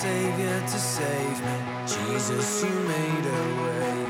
Savior to save me. Jesus, you made a way.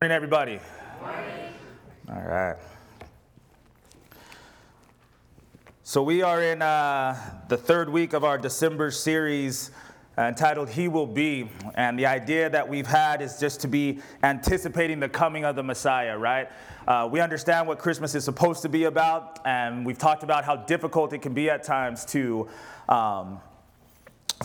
Morning, everybody. Morning. All right. So we are in uh, the third week of our December series uh, entitled "He Will Be," and the idea that we've had is just to be anticipating the coming of the Messiah. Right? Uh, we understand what Christmas is supposed to be about, and we've talked about how difficult it can be at times to. Um,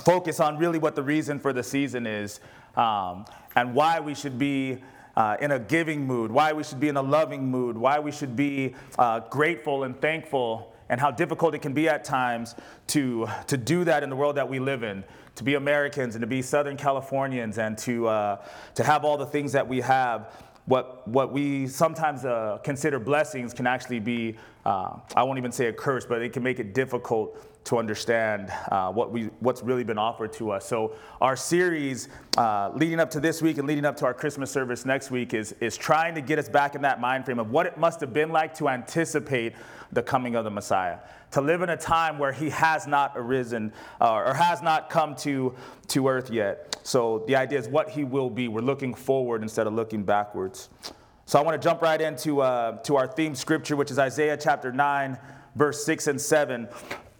focus on really what the reason for the season is um, and why we should be uh, in a giving mood, why we should be in a loving mood, why we should be uh, grateful and thankful, and how difficult it can be at times to, to do that in the world that we live in, to be Americans and to be Southern Californians and to, uh, to have all the things that we have. What, what we sometimes uh, consider blessings can actually be, uh, I won't even say a curse, but it can make it difficult to understand uh, what we, what's really been offered to us. So, our series uh, leading up to this week and leading up to our Christmas service next week is, is trying to get us back in that mind frame of what it must have been like to anticipate the coming of the Messiah, to live in a time where he has not arisen uh, or has not come to, to earth yet. So, the idea is what he will be. We're looking forward instead of looking backwards. So, I want to jump right into uh, to our theme scripture, which is Isaiah chapter 9, verse 6 and 7.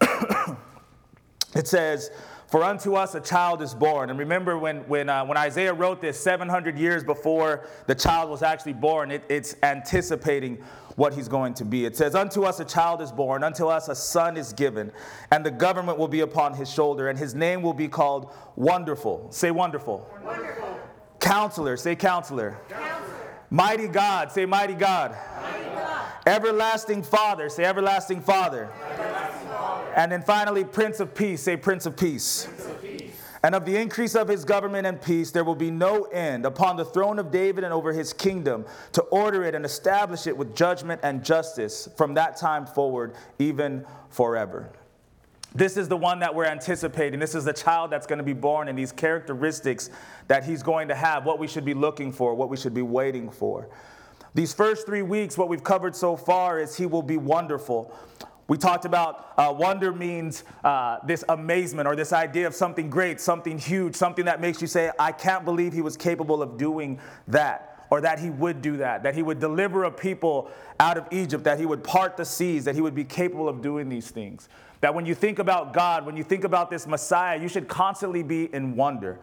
it says, For unto us a child is born. And remember when, when, uh, when Isaiah wrote this 700 years before the child was actually born, it, it's anticipating what he's going to be. It says, Unto us a child is born, unto us a son is given, and the government will be upon his shoulder, and his name will be called Wonderful. Say wonderful. Wonderful. Counselor. Say counselor. Counselor. Mighty God. Say mighty God. Mighty God. Everlasting Father. Say everlasting Father. Everlasting Father. And then finally, Prince of Peace. Say Prince of Peace. Prince of Peace. And of the increase of his government and peace, there will be no end upon the throne of David and over his kingdom to order it and establish it with judgment and justice from that time forward, even forever. This is the one that we're anticipating. This is the child that's going to be born, and these characteristics that he's going to have, what we should be looking for, what we should be waiting for. These first three weeks, what we've covered so far is he will be wonderful. We talked about uh, wonder means uh, this amazement or this idea of something great, something huge, something that makes you say, I can't believe he was capable of doing that, or that he would do that, that he would deliver a people out of Egypt, that he would part the seas, that he would be capable of doing these things. That when you think about God, when you think about this Messiah, you should constantly be in wonder.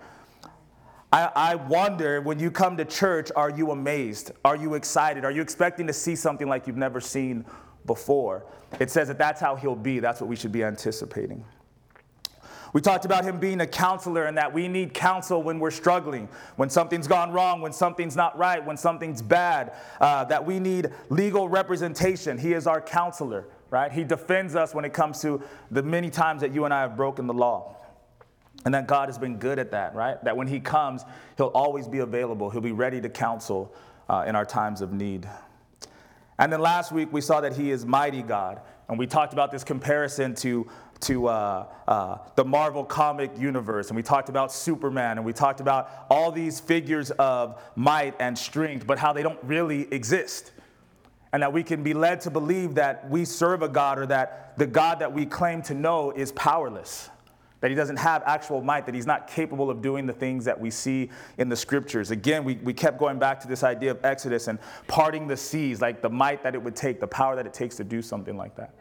I, I, wonder when you come to church, are you amazed? Are you excited? Are you expecting to see something like you've never seen before? It says that that's how he'll be. That's what we should be anticipating. We talked about him being a counselor and that we need counsel when we're struggling, when something's gone wrong, when something's not right, when something's bad, uh, that we need legal representation. He is our counselor, right? He defends us when it comes to the many times that you and I have broken the law. And that God has been good at that, right? That when He comes, He'll always be available. He'll be ready to counsel uh, in our times of need. And then last week, we saw that He is mighty God. And we talked about this comparison to, to uh, uh, the Marvel comic universe. And we talked about Superman. And we talked about all these figures of might and strength, but how they don't really exist. And that we can be led to believe that we serve a God or that the God that we claim to know is powerless that he doesn't have actual might, that he's not capable of doing the things that we see in the scriptures. Again, we, we kept going back to this idea of Exodus and parting the seas, like the might that it would take, the power that it takes to do something like that.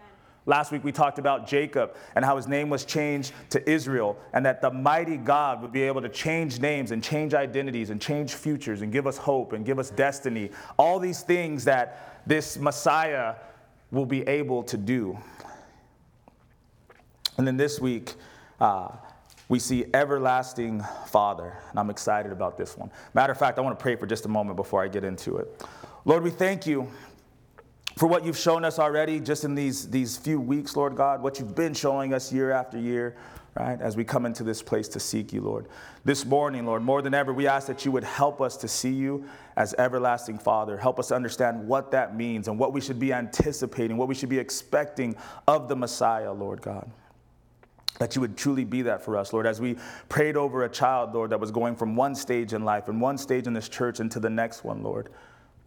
Last week we talked about Jacob and how his name was changed to Israel, and that the mighty God would be able to change names and change identities and change futures and give us hope and give us destiny. All these things that this Messiah will be able to do. And then this week, uh, we see everlasting Father, and I'm excited about this one. Matter of fact, I want to pray for just a moment before I get into it. Lord, we thank you for what you've shown us already just in these, these few weeks, Lord God, what you've been showing us year after year, right, as we come into this place to seek you, Lord. This morning, Lord, more than ever, we ask that you would help us to see you as everlasting Father. Help us understand what that means and what we should be anticipating, what we should be expecting of the Messiah, Lord God that you would truly be that for us, Lord. As we prayed over a child, Lord, that was going from one stage in life and one stage in this church into the next one, Lord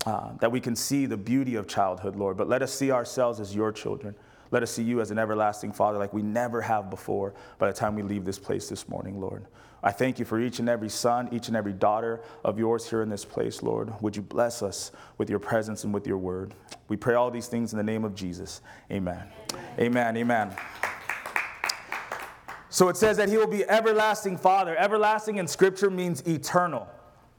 uh, that we can see the beauty of childhood, Lord. But let us see ourselves as your children. Let us see you as an everlasting Father like we never have before by the time we leave this place this morning, Lord. I thank you for each and every son, each and every daughter of yours here in this place, Lord. Would you bless us with your presence and with your word? We pray all these things in the name of Jesus. Amen. Amen. Amen. Amen. So it says that he will be everlasting Father. Everlasting in Scripture means eternal,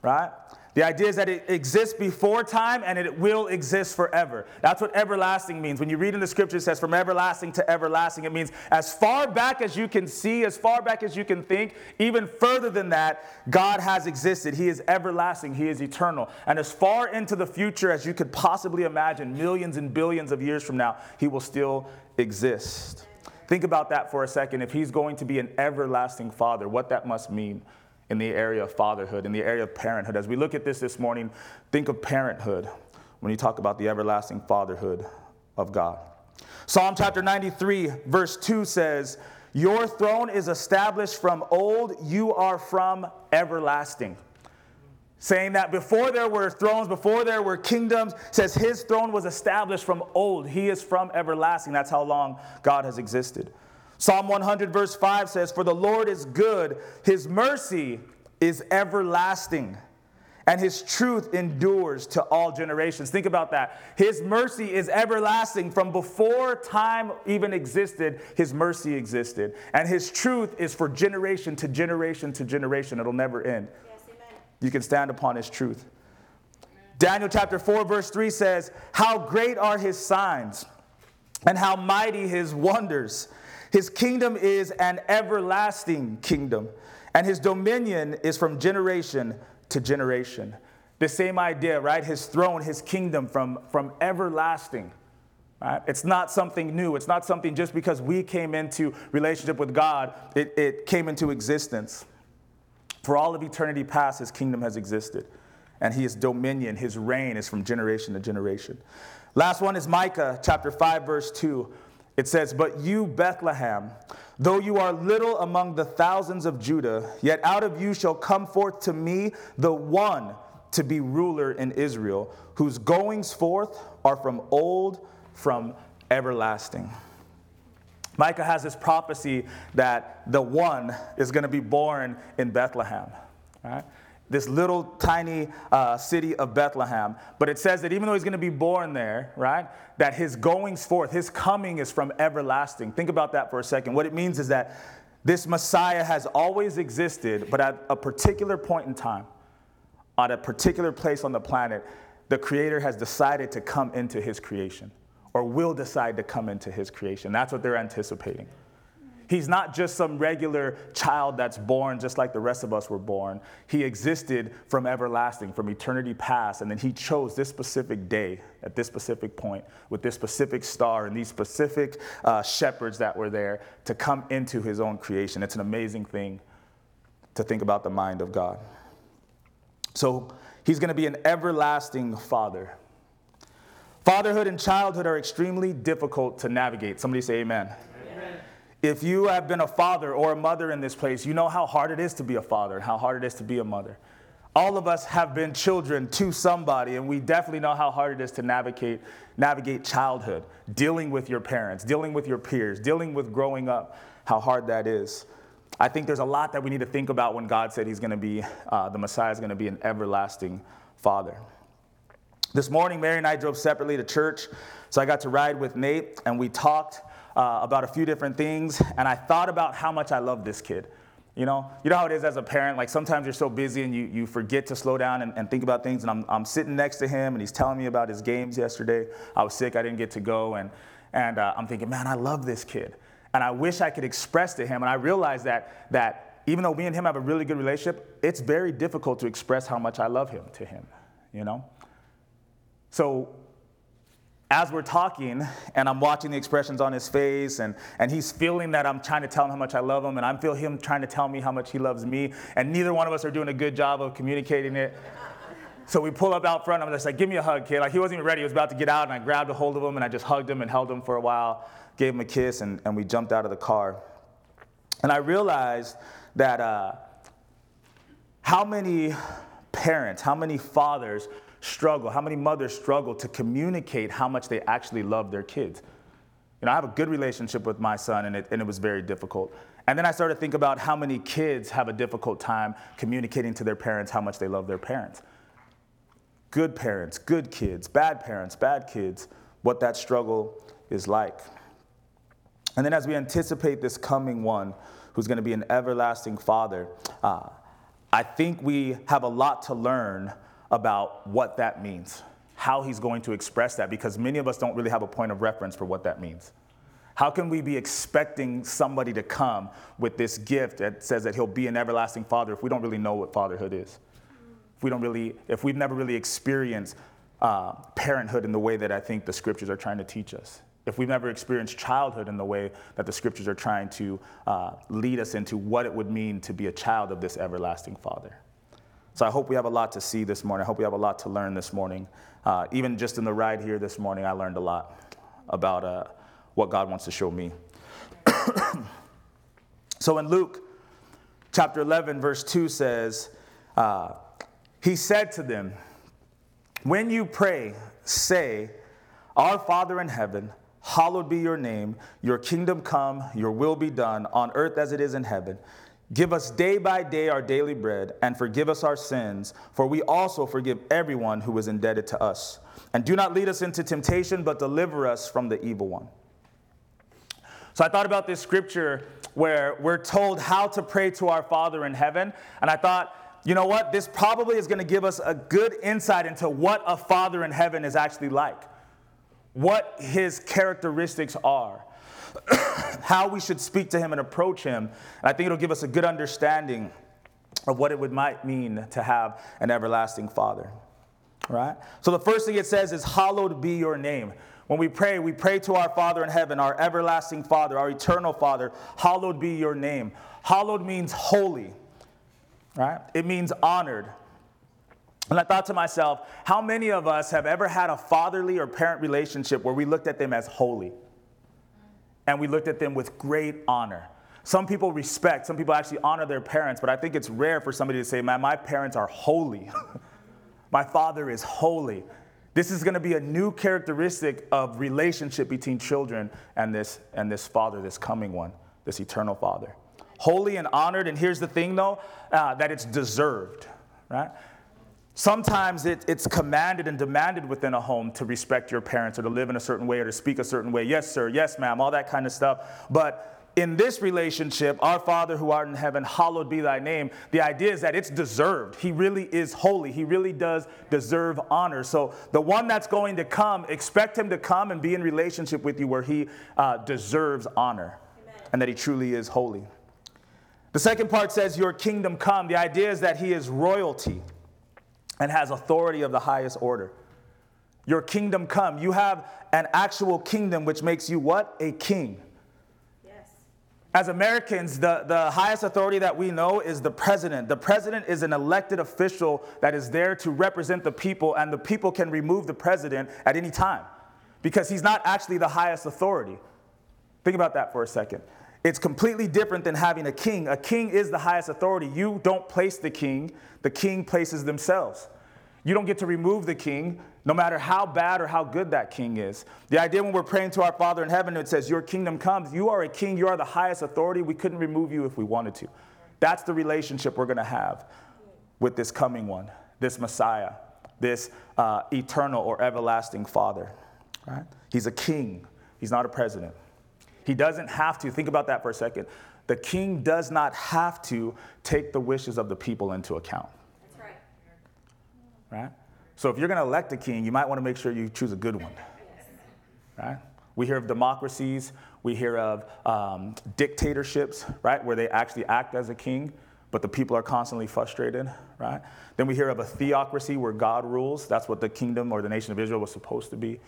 right? The idea is that it exists before time and it will exist forever. That's what everlasting means. When you read in the scripture, it says from everlasting to everlasting. It means as far back as you can see, as far back as you can think, even further than that, God has existed. He is everlasting, He is eternal. And as far into the future as you could possibly imagine, millions and billions of years from now, He will still exist. Think about that for a second. If He's going to be an everlasting Father, what that must mean in the area of fatherhood, in the area of parenthood. As we look at this this morning, think of parenthood when you talk about the everlasting fatherhood of God. Psalm chapter 93, verse 2 says, Your throne is established from old, you are from everlasting. Saying that before there were thrones, before there were kingdoms, says his throne was established from old. He is from everlasting. That's how long God has existed. Psalm 100, verse 5 says, For the Lord is good, his mercy is everlasting, and his truth endures to all generations. Think about that. His mercy is everlasting. From before time even existed, his mercy existed. And his truth is for generation to generation to generation. It'll never end. Yes, you can stand upon his truth. Daniel chapter 4, verse 3 says, How great are his signs, and how mighty his wonders. His kingdom is an everlasting kingdom, and his dominion is from generation to generation. The same idea, right? His throne, his kingdom from, from everlasting. Right? It's not something new. It's not something just because we came into relationship with God, it, it came into existence. For all of eternity past, his kingdom has existed. And his dominion, his reign is from generation to generation. Last one is Micah chapter 5, verse 2. It says, But you, Bethlehem, though you are little among the thousands of Judah, yet out of you shall come forth to me the one to be ruler in Israel, whose goings forth are from old, from everlasting. Micah has this prophecy that the one is going to be born in Bethlehem. Right? This little tiny uh, city of Bethlehem. But it says that even though he's going to be born there, right, that his goings forth, his coming is from everlasting. Think about that for a second. What it means is that this Messiah has always existed, but at a particular point in time, at a particular place on the planet, the Creator has decided to come into his creation or will decide to come into his creation. That's what they're anticipating. He's not just some regular child that's born just like the rest of us were born. He existed from everlasting, from eternity past, and then he chose this specific day at this specific point with this specific star and these specific uh, shepherds that were there to come into his own creation. It's an amazing thing to think about the mind of God. So he's going to be an everlasting father. Fatherhood and childhood are extremely difficult to navigate. Somebody say amen. If you have been a father or a mother in this place, you know how hard it is to be a father and how hard it is to be a mother. All of us have been children to somebody, and we definitely know how hard it is to navigate, navigate childhood, dealing with your parents, dealing with your peers, dealing with growing up, how hard that is. I think there's a lot that we need to think about when God said He's going to be, uh, the Messiah is going to be an everlasting Father. This morning, Mary and I drove separately to church, so I got to ride with Nate, and we talked uh, about a few different things, and I thought about how much I love this kid. You know, you know how it is as a parent. Like sometimes you're so busy and you, you forget to slow down and, and think about things. And I'm, I'm sitting next to him and he's telling me about his games yesterday. I was sick, I didn't get to go. And, and uh, I'm thinking, man, I love this kid. And I wish I could express to him. And I realized that, that even though me and him have a really good relationship, it's very difficult to express how much I love him to him, you know? So as we're talking and I'm watching the expressions on his face and, and he's feeling that I'm trying to tell him how much I love him and I'm feel him trying to tell me how much he loves me and neither one of us are doing a good job of communicating it. So we pull up out front. And I'm just like, give me a hug, kid. Like he wasn't even ready. He was about to get out and I grabbed a hold of him and I just hugged him and held him for a while, gave him a kiss and, and we jumped out of the car. And I realized that uh, how many parents, how many fathers struggle, how many mothers struggle to communicate how much they actually love their kids. You know, I have a good relationship with my son, and it, and it was very difficult. And then I started to think about how many kids have a difficult time communicating to their parents how much they love their parents. Good parents, good kids, bad parents, bad kids, what that struggle is like. And then as we anticipate this coming one who's going to be an everlasting father, uh, I think we have a lot to learn about what that means, how he's going to express that, because many of us don't really have a point of reference for what that means. How can we be expecting somebody to come with this gift that says that he'll be an everlasting father if we don't really know what fatherhood is? If we don't really, if we've never really experienced uh, parenthood in the way that I think the scriptures are trying to teach us. If we've never experienced childhood in the way that the scriptures are trying to uh, lead us into what it would mean to be a child of this everlasting father. So I hope we have a lot to see this morning. I hope we have a lot to learn this morning. Uh, even just in the ride here this morning, I learned a lot about uh, what God wants to show me. so in Luke chapter 11, verse 2 says, uh, He said to them, When you pray, say, Our Father in heaven, hallowed be your name, your kingdom come, your will be done, on earth as it is in heaven. Give us day by day our daily bread, and forgive us our sins, for we also forgive everyone who is indebted to us. And do not lead us into temptation, but deliver us from the evil one. So I thought about this scripture where we're told how to pray to our Father in heaven, and I thought, you know what? This probably is going to give us a good insight into what a Father in heaven is actually like, what his characteristics are. how we should speak to him and approach him. And I think it'll give us a good understanding of what it would might mean to have an everlasting father. Right? So the first thing it says is, Hallowed be your name. When we pray, we pray to our Father in heaven, our everlasting Father, our eternal Father. Hallowed be your name. Hallowed means holy, right? It means honored. And I thought to myself, how many of us have ever had a fatherly or parent relationship where we looked at them as holy? And we looked at them with great honor. Some people respect, some people actually honor their parents, but I think it's rare for somebody to say, Man, my parents are holy. my father is holy. This is going to be a new characteristic of relationship between children and this, and this father, this coming one, this eternal father. Holy and honored, and here's the thing though, uh, that it's deserved, right? Sometimes it, it's commanded and demanded within a home to respect your parents or to live in a certain way or to speak a certain way. Yes, sir. Yes, ma'am. All that kind of stuff. But in this relationship, our Father who art in heaven, hallowed be thy name. The idea is that it's deserved. He really is holy. He really does deserve honor. So the one that's going to come, expect him to come and be in relationship with you where he uh, deserves honor Amen. and that he truly is holy. The second part says, Your kingdom come. The idea is that he is royalty and has authority of the highest order. Your kingdom come. You have an actual kingdom, which makes you what? A king. Yes. As Americans, the, the highest authority that we know is the president. The president is an elected official that is there to represent the people, and the people can remove the president at any time because he's not actually the highest authority. Think about that for a second. It's completely different than having a king. A king is the highest authority. You don't place the king, the king places themselves. You don't get to remove the king, no matter how bad or how good that king is. The idea when we're praying to our Father in heaven, it says, Your kingdom comes. You are a king, you are the highest authority. We couldn't remove you if we wanted to. That's the relationship we're going to have with this coming one, this Messiah, this uh, eternal or everlasting Father. Right? He's a king, he's not a president. He doesn't have to. Think about that for a second. The king does not have to take the wishes of the people into account. Right? So if you're going to elect a king, you might want to make sure you choose a good one. Right? We hear of democracies, we hear of um, dictatorships, right, where they actually act as a king, but the people are constantly frustrated, right? Then we hear of a theocracy where God rules. That's what the kingdom or the nation of Israel was supposed to be.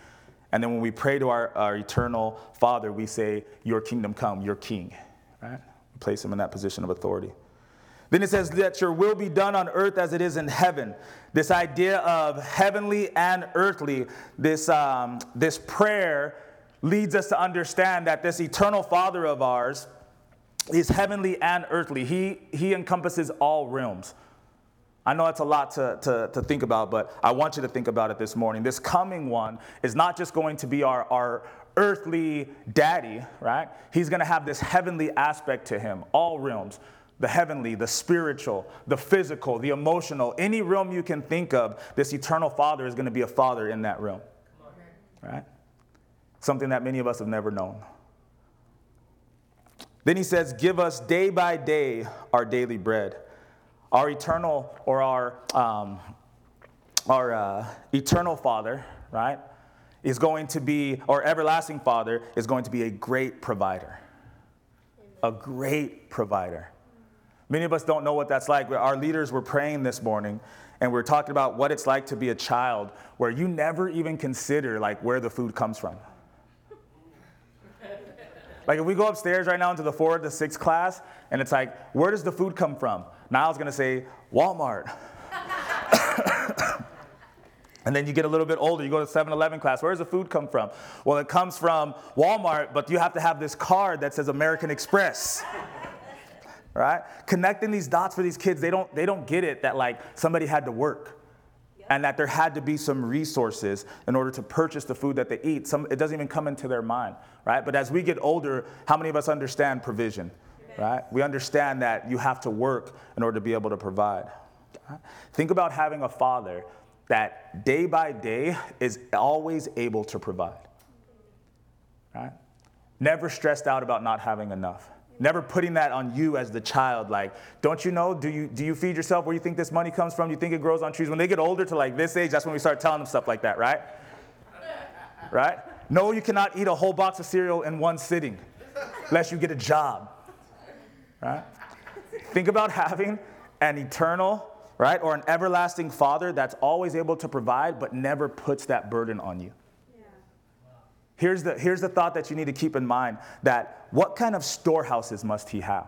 And then when we pray to our, our eternal Father, we say, Your kingdom come, your king, right? We place him in that position of authority. Then it says that your will be done on earth as it is in heaven. This idea of heavenly and earthly, this, um, this prayer leads us to understand that this eternal Father of ours is heavenly and earthly. He, he encompasses all realms. I know it's a lot to, to, to think about, but I want you to think about it this morning. This coming one is not just going to be our, our earthly daddy, right? He's going to have this heavenly aspect to him, all realms the heavenly, the spiritual, the physical, the emotional, any realm you can think of, this eternal Father is going to be a Father in that realm, right? Something that many of us have never known. Then he says, Give us day by day our daily bread. Our eternal or our, um, our uh, eternal Father, right, is going to be, or everlasting Father is going to be a great provider. A great provider. Many of us don't know what that's like. Our leaders were praying this morning and we are talking about what it's like to be a child where you never even consider like where the food comes from. Like if we go upstairs right now into the fourth to sixth class, and it's like, where does the food come from? Niall's gonna say, Walmart. and then you get a little bit older, you go to 7-Eleven class, where does the food come from? Well, it comes from Walmart, but you have to have this card that says American Express. Right? Connecting these dots for these kids, they don't, they don't get it that like somebody had to work and that there had to be some resources in order to purchase the food that they eat. Some, it doesn't even come into their mind, right? But as we get older, how many of us understand provision, right? We understand that you have to work in order to be able to provide. Think about having a father that day by day is always able to provide, right? Never stressed out about not having enough. Never putting that on you as the child. Like, don't you know? Do you, do you feed yourself where you think this money comes from? Do you think it grows on trees? When they get older to like this age, that's when we start telling them stuff like that, right? Right? No, you cannot eat a whole box of cereal in one sitting unless you get a job. Right? Think about having an eternal, right, or an everlasting father that's always able to provide but never puts that burden on you. Here's the, here's the thought that you need to keep in mind that what kind of storehouses must he have?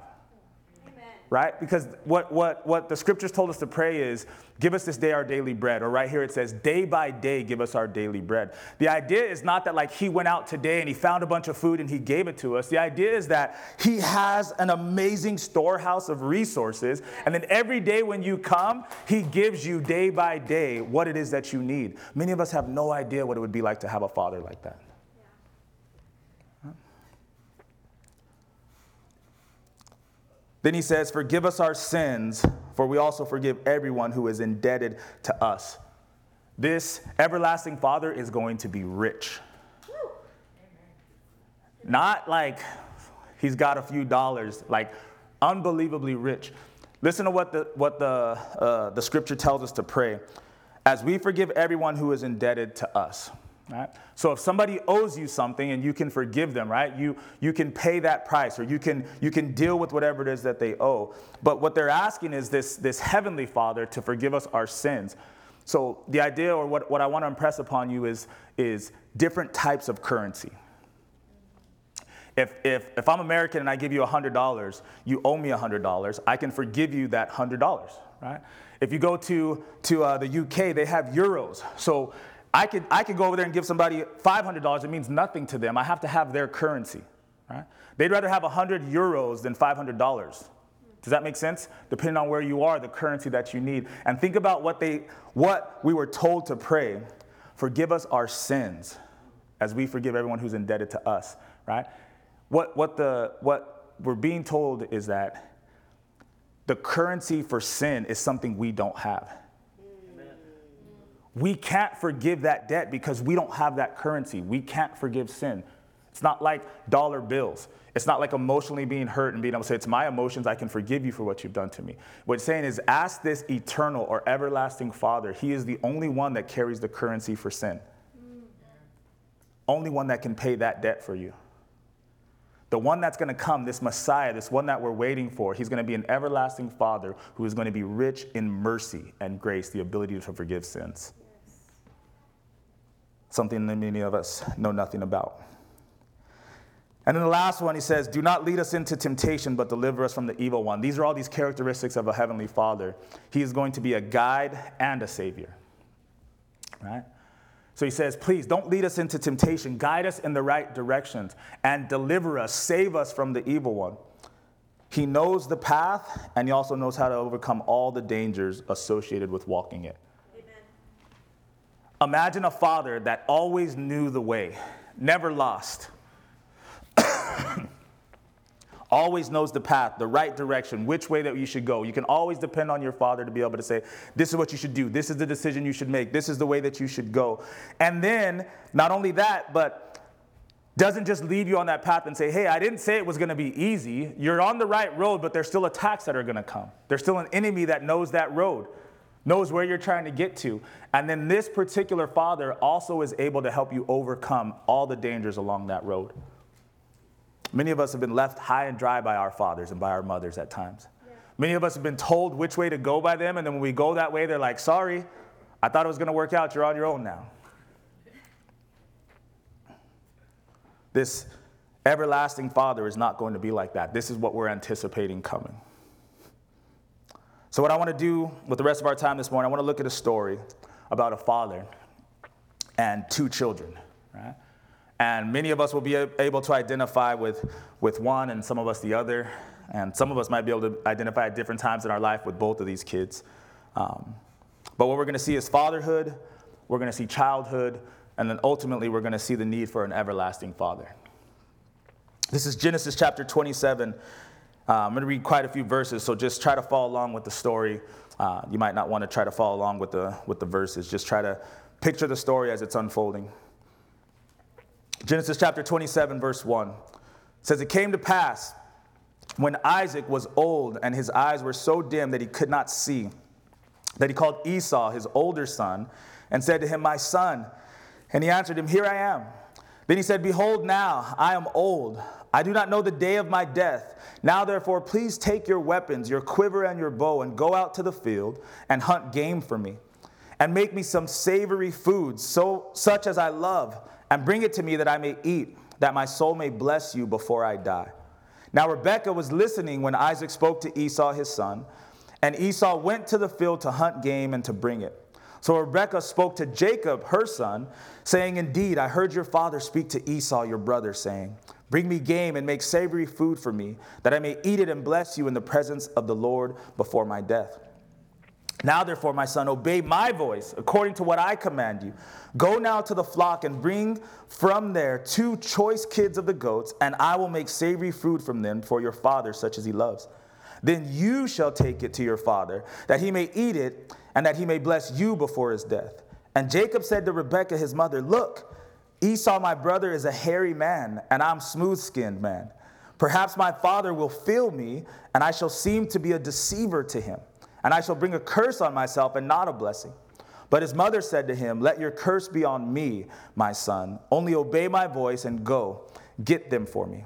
Amen. Right? Because what, what, what the scriptures told us to pray is, give us this day our daily bread. Or right here it says, day by day give us our daily bread. The idea is not that like he went out today and he found a bunch of food and he gave it to us. The idea is that he has an amazing storehouse of resources. And then every day when you come, he gives you day by day what it is that you need. Many of us have no idea what it would be like to have a father like that. Then he says, Forgive us our sins, for we also forgive everyone who is indebted to us. This everlasting Father is going to be rich. Not like he's got a few dollars, like unbelievably rich. Listen to what the, what the, uh, the scripture tells us to pray. As we forgive everyone who is indebted to us. Right? So if somebody owes you something and you can forgive them, right? You, you can pay that price or you can, you can deal with whatever it is that they owe. But what they're asking is this, this heavenly Father to forgive us our sins. So the idea or what, what I want to impress upon you is, is different types of currency. If, if, if I'm American and I give you $100, you owe me $100, I can forgive you that $100, right? If you go to, to uh, the UK, they have euros. So I could, I could go over there and give somebody $500. It means nothing to them. I have to have their currency. Right? They'd rather have 100 euros than $500. Does that make sense? Depending on where you are, the currency that you need. And think about what, they, what we were told to pray. Forgive us our sins as we forgive everyone who's indebted to us, right? What, what, the, what we're being told is that the currency for sin is something we don't have. We can't forgive that debt because we don't have that currency. We can't forgive sin. It's not like dollar bills. It's not like emotionally being hurt and being able to say, It's my emotions, I can forgive you for what you've done to me. What it's saying is, ask this eternal or everlasting Father. He is the only one that carries the currency for sin, only one that can pay that debt for you. The one that's going to come, this Messiah, this one that we're waiting for, he's going to be an everlasting Father who is going to be rich in mercy and grace, the ability to forgive sins. Something that many of us know nothing about. And then the last one, he says, Do not lead us into temptation, but deliver us from the evil one. These are all these characteristics of a heavenly father. He is going to be a guide and a savior. Right? So he says, Please don't lead us into temptation. Guide us in the right directions and deliver us, save us from the evil one. He knows the path, and he also knows how to overcome all the dangers associated with walking it. Imagine a father that always knew the way, never lost always knows the path, the right direction, which way that you should go. You can always depend on your father to be able to say, This is what you should do. This is the decision you should make. This is the way that you should go. And then, not only that, but doesn't just leave you on that path and say, Hey, I didn't say it was going to be easy. You're on the right road, but there's still attacks that are going to come. There's still an enemy that knows that road. Knows where you're trying to get to. And then this particular father also is able to help you overcome all the dangers along that road. Many of us have been left high and dry by our fathers and by our mothers at times. Yeah. Many of us have been told which way to go by them, and then when we go that way, they're like, sorry, I thought it was going to work out. You're on your own now. This everlasting Father is not going to be like that. This is what we're anticipating coming. So, what I want to do with the rest of our time this morning, I want to look at a story about a father and two children. Right? And many of us will be able to identify with, with one and some of us the other. And some of us might be able to identify at different times in our life with both of these kids. Um, but what we're going to see is fatherhood, we're going to see childhood, and then ultimately we're going to see the need for an everlasting father. This is Genesis chapter 27. Uh, I'm going to read quite a few verses, so just try to follow along with the story. Uh, you might not want to try to follow along with the, with the verses, just try to picture the story as it's unfolding. Genesis chapter 27, verse 1 says, It came to pass when Isaac was old and his eyes were so dim that he could not see, that he called Esau, his older son, and said to him, My son. And he answered him, Here I am. Then he said, Behold, now I am old. I do not know the day of my death. Now, therefore, please take your weapons, your quiver and your bow, and go out to the field and hunt game for me, and make me some savory food, so, such as I love and bring it to me that I may eat, that my soul may bless you before I die. Now Rebekah was listening when Isaac spoke to Esau his son, and Esau went to the field to hunt game and to bring it. So Rebekah spoke to Jacob, her son, saying, Indeed, I heard your father speak to Esau, your brother, saying, Bring me game and make savory food for me, that I may eat it and bless you in the presence of the Lord before my death. Now, therefore, my son, obey my voice according to what I command you. Go now to the flock and bring from there two choice kids of the goats, and I will make savory food from them for your father, such as he loves. Then you shall take it to your father, that he may eat it, and that he may bless you before his death. And Jacob said to Rebekah, his mother, Look, Esau, my brother, is a hairy man, and I'm smooth skinned man. Perhaps my father will feel me, and I shall seem to be a deceiver to him and I shall bring a curse on myself and not a blessing. But his mother said to him, Let your curse be on me, my son. Only obey my voice and go, get them for me.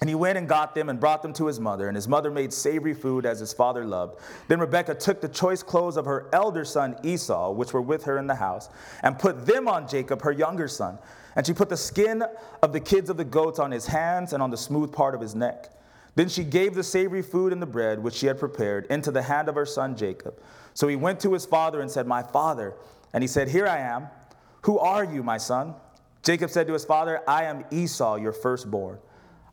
And he went and got them and brought them to his mother. And his mother made savory food as his father loved. Then Rebekah took the choice clothes of her elder son Esau, which were with her in the house, and put them on Jacob, her younger son. And she put the skin of the kids of the goats on his hands and on the smooth part of his neck. Then she gave the savory food and the bread which she had prepared into the hand of her son Jacob. So he went to his father and said, My father. And he said, Here I am. Who are you, my son? Jacob said to his father, I am Esau, your firstborn.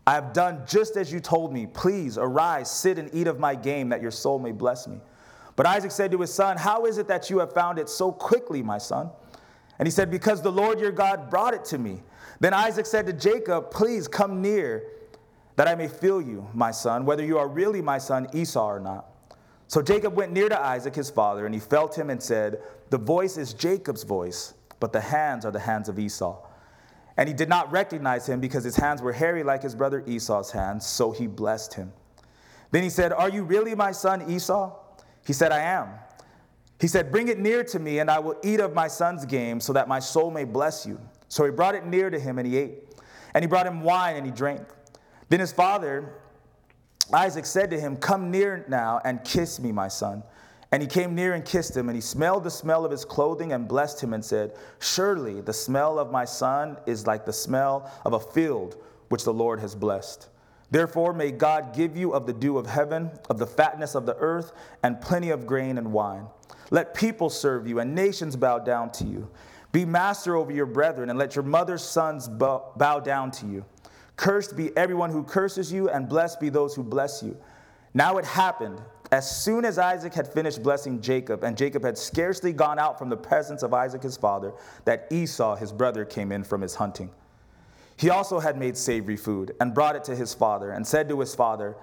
I have done just as you told me. Please arise, sit and eat of my game, that your soul may bless me. But Isaac said to his son, How is it that you have found it so quickly, my son? And he said, Because the Lord your God brought it to me. Then Isaac said to Jacob, Please come near that I may feel you, my son, whether you are really my son Esau or not. So Jacob went near to Isaac his father, and he felt him and said, The voice is Jacob's voice, but the hands are the hands of Esau. And he did not recognize him because his hands were hairy like his brother Esau's hands, so he blessed him. Then he said, Are you really my son Esau? He said, I am. He said, Bring it near to me, and I will eat of my son's game, so that my soul may bless you. So he brought it near to him, and he ate. And he brought him wine, and he drank. Then his father, Isaac, said to him, Come near now and kiss me, my son. And he came near and kissed him, and he smelled the smell of his clothing and blessed him and said, Surely the smell of my son is like the smell of a field which the Lord has blessed. Therefore, may God give you of the dew of heaven, of the fatness of the earth, and plenty of grain and wine. Let people serve you, and nations bow down to you. Be master over your brethren, and let your mother's sons bow down to you. Cursed be everyone who curses you, and blessed be those who bless you. Now it happened, as soon as Isaac had finished blessing Jacob, and Jacob had scarcely gone out from the presence of Isaac his father, that Esau his brother came in from his hunting. He also had made savory food, and brought it to his father, and said to his father,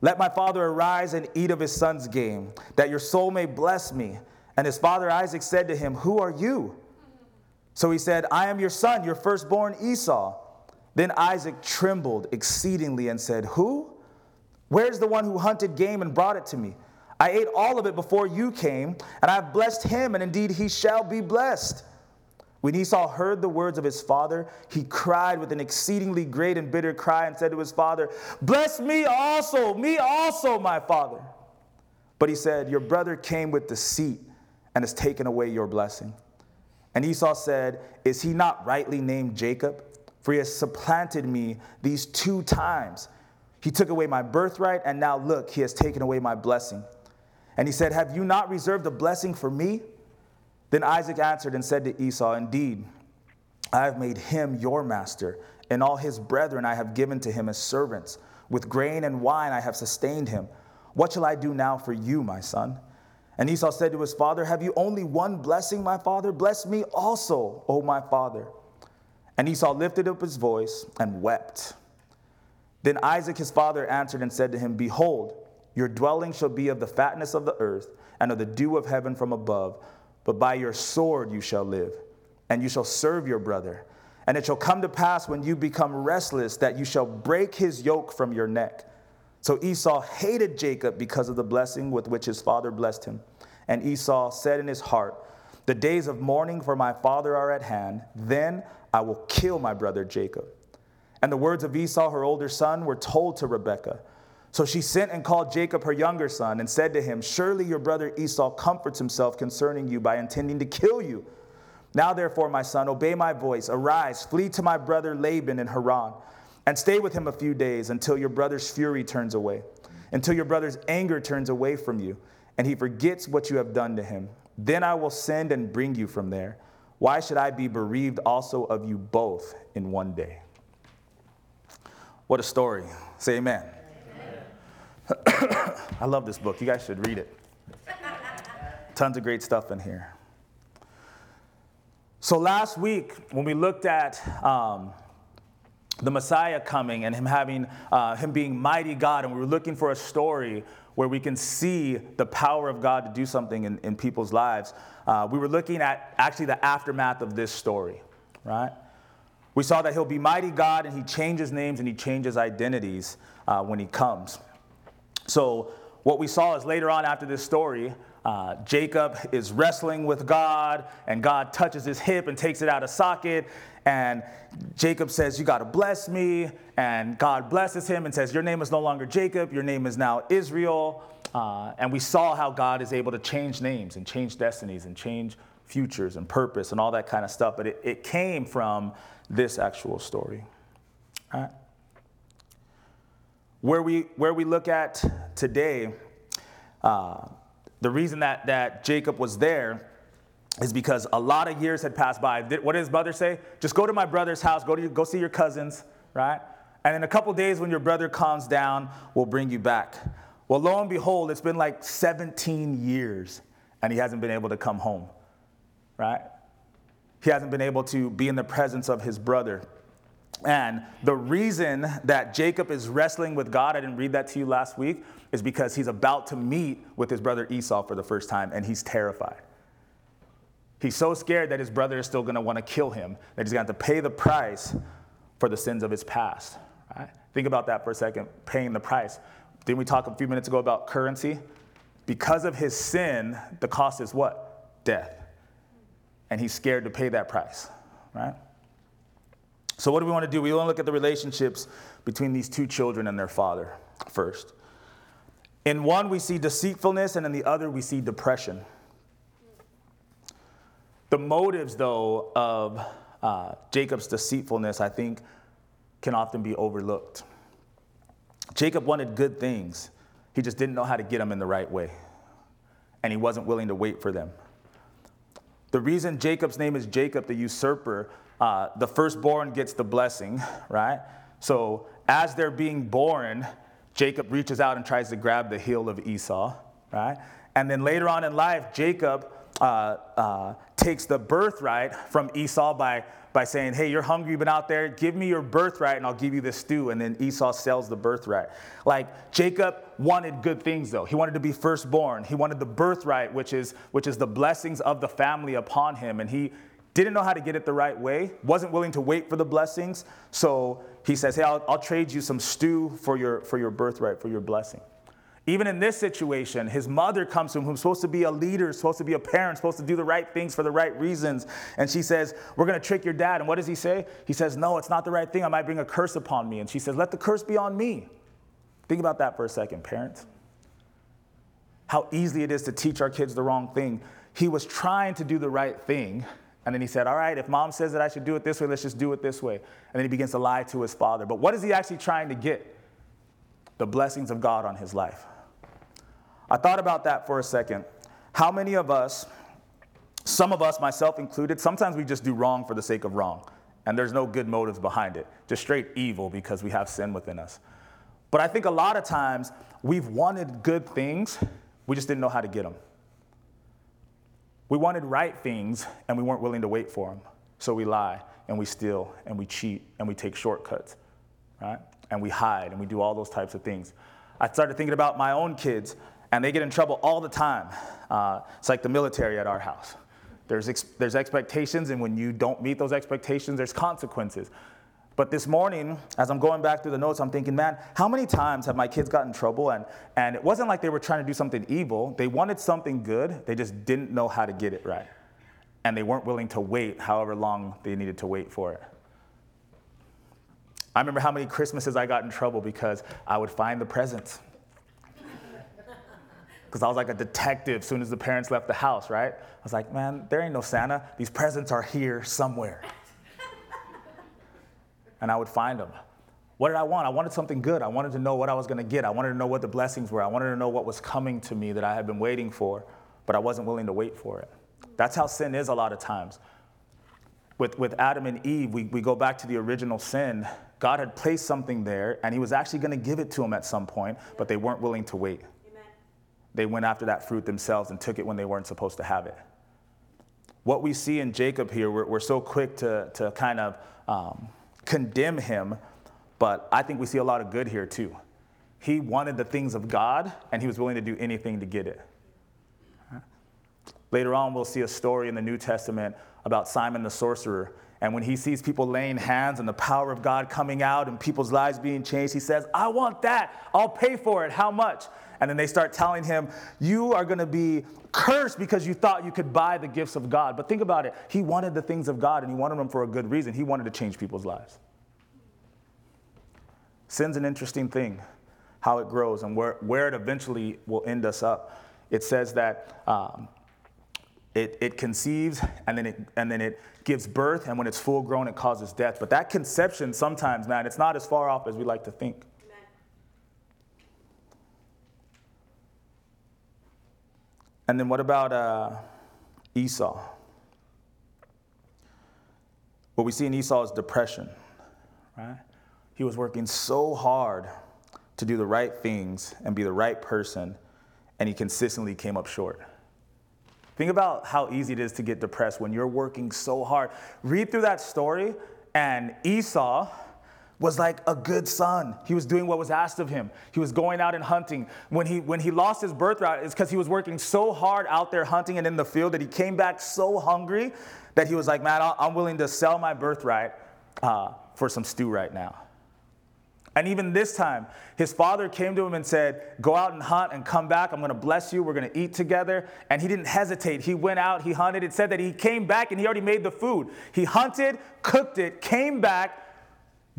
Let my father arise and eat of his son's game, that your soul may bless me. And his father Isaac said to him, Who are you? So he said, I am your son, your firstborn Esau. Then Isaac trembled exceedingly and said, Who? Where's the one who hunted game and brought it to me? I ate all of it before you came, and I have blessed him, and indeed he shall be blessed. When Esau heard the words of his father, he cried with an exceedingly great and bitter cry and said to his father, Bless me also, me also, my father. But he said, Your brother came with deceit and has taken away your blessing. And Esau said, Is he not rightly named Jacob? For he has supplanted me these two times. He took away my birthright, and now look, he has taken away my blessing. And he said, Have you not reserved a blessing for me? Then Isaac answered and said to Esau, Indeed, I have made him your master, and all his brethren I have given to him as servants. With grain and wine I have sustained him. What shall I do now for you, my son? And Esau said to his father, Have you only one blessing, my father? Bless me also, O my father. And Esau lifted up his voice and wept. Then Isaac his father answered and said to him, Behold, your dwelling shall be of the fatness of the earth and of the dew of heaven from above, but by your sword you shall live, and you shall serve your brother. And it shall come to pass when you become restless that you shall break his yoke from your neck. So Esau hated Jacob because of the blessing with which his father blessed him. And Esau said in his heart, The days of mourning for my father are at hand. Then I will kill my brother Jacob. And the words of Esau, her older son, were told to Rebekah. So she sent and called Jacob, her younger son, and said to him, Surely your brother Esau comforts himself concerning you by intending to kill you. Now, therefore, my son, obey my voice. Arise, flee to my brother Laban in Haran, and stay with him a few days until your brother's fury turns away, until your brother's anger turns away from you, and he forgets what you have done to him. Then I will send and bring you from there. Why should I be bereaved also of you both in one day? What a story. Say amen. amen. I love this book. You guys should read it. Tons of great stuff in here. So, last week, when we looked at um, the Messiah coming and him having uh, him being mighty God, and we were looking for a story where we can see the power of God to do something in, in people's lives. Uh, we were looking at actually the aftermath of this story, right? We saw that he'll be mighty God and he changes names and he changes identities uh, when he comes. So, what we saw is later on after this story, uh, Jacob is wrestling with God, and God touches his hip and takes it out of socket. And Jacob says, You got to bless me. And God blesses him and says, Your name is no longer Jacob, your name is now Israel. Uh, and we saw how God is able to change names and change destinies and change futures and purpose and all that kind of stuff. But it, it came from this actual story. All right? Where we, where we look at today, uh, the reason that, that Jacob was there is because a lot of years had passed by. What did his brother say? Just go to my brother's house, go, to, go see your cousins, right? And in a couple days, when your brother calms down, we'll bring you back. Well, lo and behold, it's been like 17 years, and he hasn't been able to come home, right? He hasn't been able to be in the presence of his brother. And the reason that Jacob is wrestling with God, I didn't read that to you last week, is because he's about to meet with his brother Esau for the first time, and he's terrified. He's so scared that his brother is still going to want to kill him, that he's going to have to pay the price for the sins of his past. Right? Think about that for a second, paying the price. Didn't we talk a few minutes ago about currency? Because of his sin, the cost is what? Death. And he's scared to pay that price, right? So, what do we want to do? We want to look at the relationships between these two children and their father first. In one, we see deceitfulness, and in the other, we see depression. The motives, though, of uh, Jacob's deceitfulness, I think, can often be overlooked. Jacob wanted good things, he just didn't know how to get them in the right way, and he wasn't willing to wait for them. The reason Jacob's name is Jacob, the usurper, uh, the firstborn gets the blessing, right? So as they're being born, Jacob reaches out and tries to grab the heel of Esau, right? And then later on in life, Jacob uh, uh, takes the birthright from Esau by, by saying, Hey, you're hungry, you've been out there, give me your birthright and I'll give you this stew. And then Esau sells the birthright. Like Jacob wanted good things though. He wanted to be firstborn. He wanted the birthright, which is, which is the blessings of the family upon him. And he didn't know how to get it the right way, wasn't willing to wait for the blessings. So he says, Hey, I'll, I'll trade you some stew for your, for your birthright, for your blessing. Even in this situation, his mother comes to him, who's supposed to be a leader, supposed to be a parent, supposed to do the right things for the right reasons. And she says, We're going to trick your dad. And what does he say? He says, No, it's not the right thing. I might bring a curse upon me. And she says, Let the curse be on me. Think about that for a second, parents. How easy it is to teach our kids the wrong thing. He was trying to do the right thing. And then he said, All right, if mom says that I should do it this way, let's just do it this way. And then he begins to lie to his father. But what is he actually trying to get? The blessings of God on his life. I thought about that for a second. How many of us, some of us, myself included, sometimes we just do wrong for the sake of wrong, and there's no good motives behind it, just straight evil because we have sin within us. But I think a lot of times we've wanted good things, we just didn't know how to get them. We wanted right things, and we weren't willing to wait for them. So we lie, and we steal, and we cheat, and we take shortcuts, right? And we hide, and we do all those types of things. I started thinking about my own kids and they get in trouble all the time. Uh, it's like the military at our house. There's, ex- there's expectations, and when you don't meet those expectations, there's consequences. But this morning, as I'm going back through the notes, I'm thinking, man, how many times have my kids gotten in trouble? And, and it wasn't like they were trying to do something evil. They wanted something good, they just didn't know how to get it right. And they weren't willing to wait however long they needed to wait for it. I remember how many Christmases I got in trouble because I would find the presents because I was like a detective as soon as the parents left the house, right? I was like, man, there ain't no Santa. These presents are here somewhere. and I would find them. What did I want? I wanted something good. I wanted to know what I was going to get. I wanted to know what the blessings were. I wanted to know what was coming to me that I had been waiting for, but I wasn't willing to wait for it. That's how sin is a lot of times. With, with Adam and Eve, we, we go back to the original sin. God had placed something there, and He was actually going to give it to them at some point, but they weren't willing to wait they went after that fruit themselves and took it when they weren't supposed to have it. What we see in Jacob here, we're, we're so quick to, to kind of um, condemn him, but I think we see a lot of good here too. He wanted the things of God, and he was willing to do anything to get it. Later on, we'll see a story in the New Testament about Simon the sorcerer. And when he sees people laying hands and the power of God coming out and people's lives being changed, he says, I want that. I'll pay for it. How much? And then they start telling him, You are going to be cursed because you thought you could buy the gifts of God. But think about it. He wanted the things of God and he wanted them for a good reason. He wanted to change people's lives. Sin's an interesting thing, how it grows and where, where it eventually will end us up. It says that um, it, it conceives and then it, and then it gives birth, and when it's full grown, it causes death. But that conception, sometimes, man, it's not as far off as we like to think. And then what about uh, Esau? What we see in Esau is depression, right? He was working so hard to do the right things and be the right person, and he consistently came up short. Think about how easy it is to get depressed when you're working so hard. Read through that story, and Esau was like a good son. He was doing what was asked of him. He was going out and hunting. When he, when he lost his birthright, it's because he was working so hard out there hunting and in the field that he came back so hungry that he was like, man, I'm willing to sell my birthright uh, for some stew right now. And even this time, his father came to him and said, Go out and hunt and come back. I'm going to bless you. We're going to eat together. And he didn't hesitate. He went out, he hunted. It said that he came back and he already made the food. He hunted, cooked it, came back,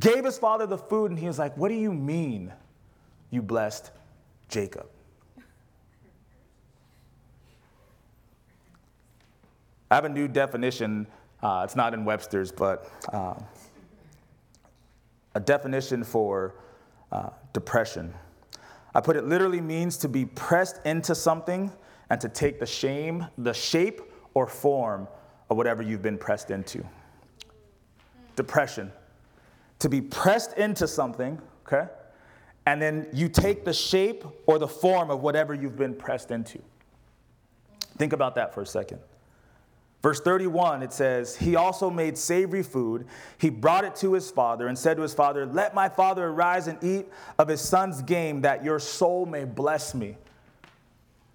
gave his father the food, and he was like, What do you mean you blessed Jacob? I have a new definition. Uh, it's not in Webster's, but uh, a definition for uh, depression. I put it literally means to be pressed into something and to take the shame, the shape or form of whatever you've been pressed into. Depression. To be pressed into something, okay? And then you take the shape or the form of whatever you've been pressed into. Think about that for a second. Verse 31, it says, He also made savory food. He brought it to his father and said to his father, Let my father arise and eat of his son's game, that your soul may bless me.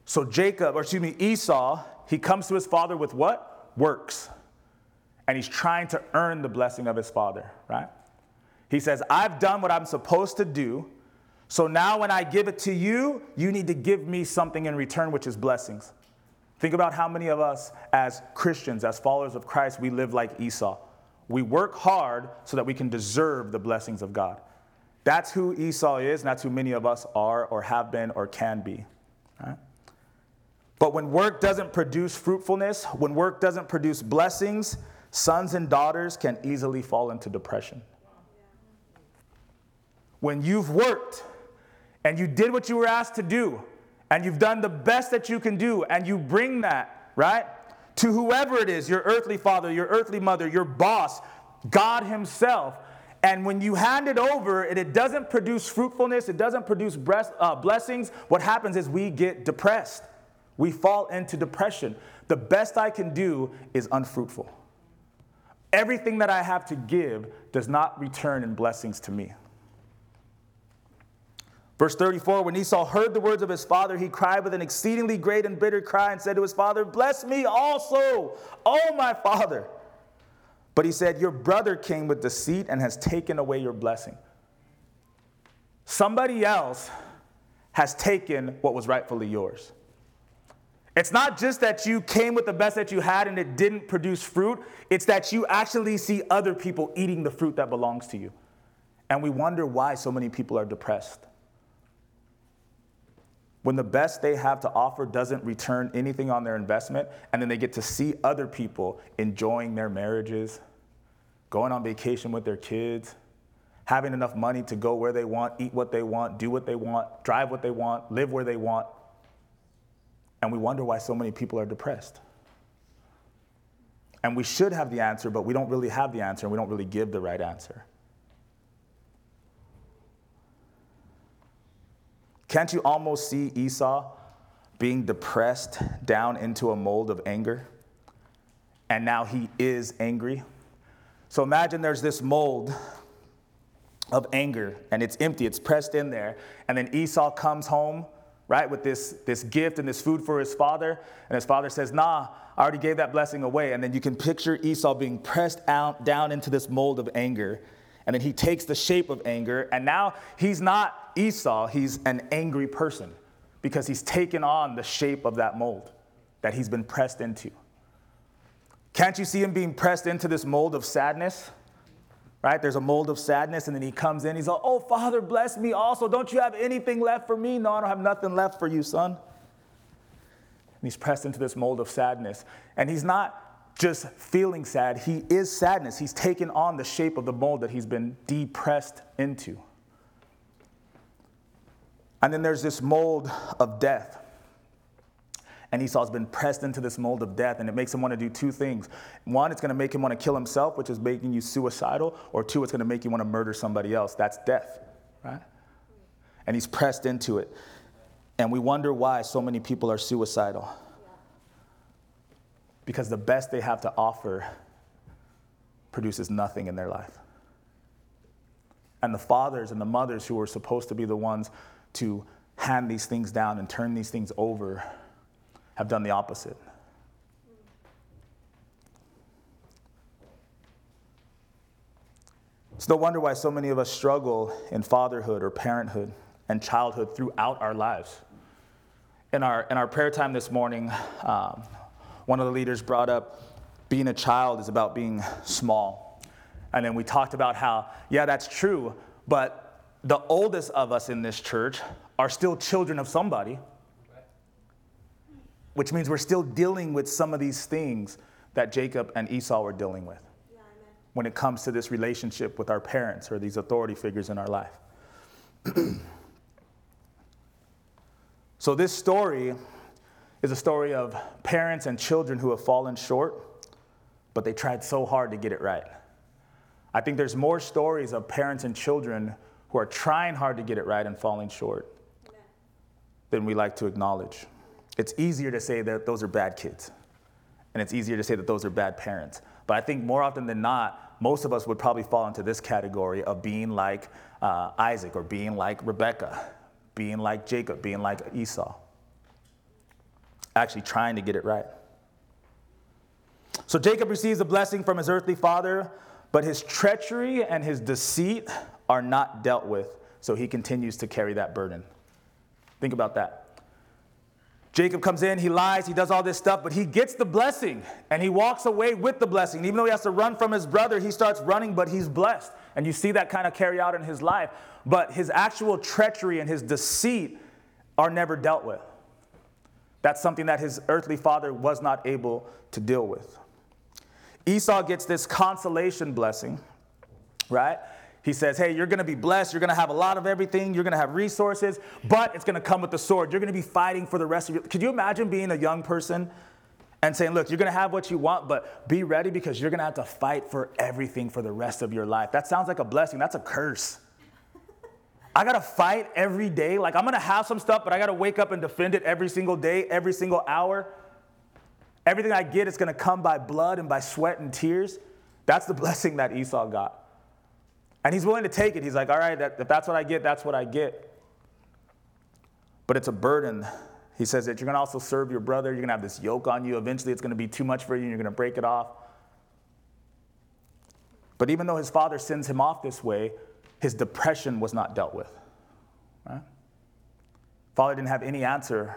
So Jacob, or excuse me, Esau, he comes to his father with what? Works. And he's trying to earn the blessing of his father, right? He says, I've done what I'm supposed to do. So now when I give it to you, you need to give me something in return, which is blessings. Think about how many of us, as Christians, as followers of Christ, we live like Esau. We work hard so that we can deserve the blessings of God. That's who Esau is, and that's who many of us are, or have been, or can be. Right? But when work doesn't produce fruitfulness, when work doesn't produce blessings, sons and daughters can easily fall into depression. When you've worked and you did what you were asked to do, and you've done the best that you can do, and you bring that, right, to whoever it is your earthly father, your earthly mother, your boss, God Himself. And when you hand it over and it doesn't produce fruitfulness, it doesn't produce uh, blessings, what happens is we get depressed. We fall into depression. The best I can do is unfruitful. Everything that I have to give does not return in blessings to me. Verse 34 When Esau heard the words of his father, he cried with an exceedingly great and bitter cry and said to his father, Bless me also, O my father. But he said, Your brother came with deceit and has taken away your blessing. Somebody else has taken what was rightfully yours. It's not just that you came with the best that you had and it didn't produce fruit, it's that you actually see other people eating the fruit that belongs to you. And we wonder why so many people are depressed when the best they have to offer doesn't return anything on their investment, and then they get to see other people enjoying their marriages, going on vacation with their kids, having enough money to go where they want, eat what they want, do what they want, drive what they want, live where they want. And we wonder why so many people are depressed. And we should have the answer, but we don't really have the answer, and we don't really give the right answer. Can't you almost see Esau being depressed down into a mold of anger? And now he is angry. So imagine there's this mold of anger and it's empty, it's pressed in there. And then Esau comes home, right, with this, this gift and this food for his father. And his father says, Nah, I already gave that blessing away. And then you can picture Esau being pressed out, down into this mold of anger. And then he takes the shape of anger. And now he's not Esau, he's an angry person because he's taken on the shape of that mold that he's been pressed into. Can't you see him being pressed into this mold of sadness? Right? There's a mold of sadness, and then he comes in. He's like, Oh, Father, bless me also. Don't you have anything left for me? No, I don't have nothing left for you, son. And he's pressed into this mold of sadness. And he's not just feeling sad, he is sadness. He's taken on the shape of the mold that he's been depressed into. And then there's this mold of death. And Esau's been pressed into this mold of death, and it makes him want to do two things. One, it's going to make him want to kill himself, which is making you suicidal, or two, it's going to make you want to murder somebody else. That's death, right? And he's pressed into it. And we wonder why so many people are suicidal. Because the best they have to offer produces nothing in their life. And the fathers and the mothers who are supposed to be the ones to hand these things down and turn these things over have done the opposite. It's no wonder why so many of us struggle in fatherhood or parenthood and childhood throughout our lives. In our, in our prayer time this morning, um, one of the leaders brought up being a child is about being small. And then we talked about how, yeah, that's true, but the oldest of us in this church are still children of somebody, which means we're still dealing with some of these things that Jacob and Esau were dealing with when it comes to this relationship with our parents or these authority figures in our life. so, this story is a story of parents and children who have fallen short, but they tried so hard to get it right. I think there's more stories of parents and children who are trying hard to get it right and falling short than we like to acknowledge. It's easier to say that those are bad kids, and it's easier to say that those are bad parents. But I think more often than not, most of us would probably fall into this category of being like uh, Isaac or being like Rebecca, being like Jacob, being like Esau. Actually, trying to get it right. So Jacob receives a blessing from his earthly father, but his treachery and his deceit are not dealt with, so he continues to carry that burden. Think about that. Jacob comes in, he lies, he does all this stuff, but he gets the blessing and he walks away with the blessing. Even though he has to run from his brother, he starts running, but he's blessed. And you see that kind of carry out in his life. But his actual treachery and his deceit are never dealt with. That's something that his earthly father was not able to deal with. Esau gets this consolation blessing, right? He says, Hey, you're going to be blessed. You're going to have a lot of everything. You're going to have resources, but it's going to come with the sword. You're going to be fighting for the rest of your Could you imagine being a young person and saying, Look, you're going to have what you want, but be ready because you're going to have to fight for everything for the rest of your life? That sounds like a blessing. That's a curse. I got to fight every day. Like, I'm to have some stuff, but I got to wake up and defend it every single day, every single hour. Everything I get is to come by blood and by sweat and tears. That's the blessing that Esau got. And he's willing to take it. He's like, all right, that, if that's what I get, that's what I get. But it's a burden. He says that you're going to also serve your brother. You're going to have this yoke on you. Eventually, it's going to be too much for you and you're going to break it off. But even though his father sends him off this way, his depression was not dealt with. Right? Father didn't have any answer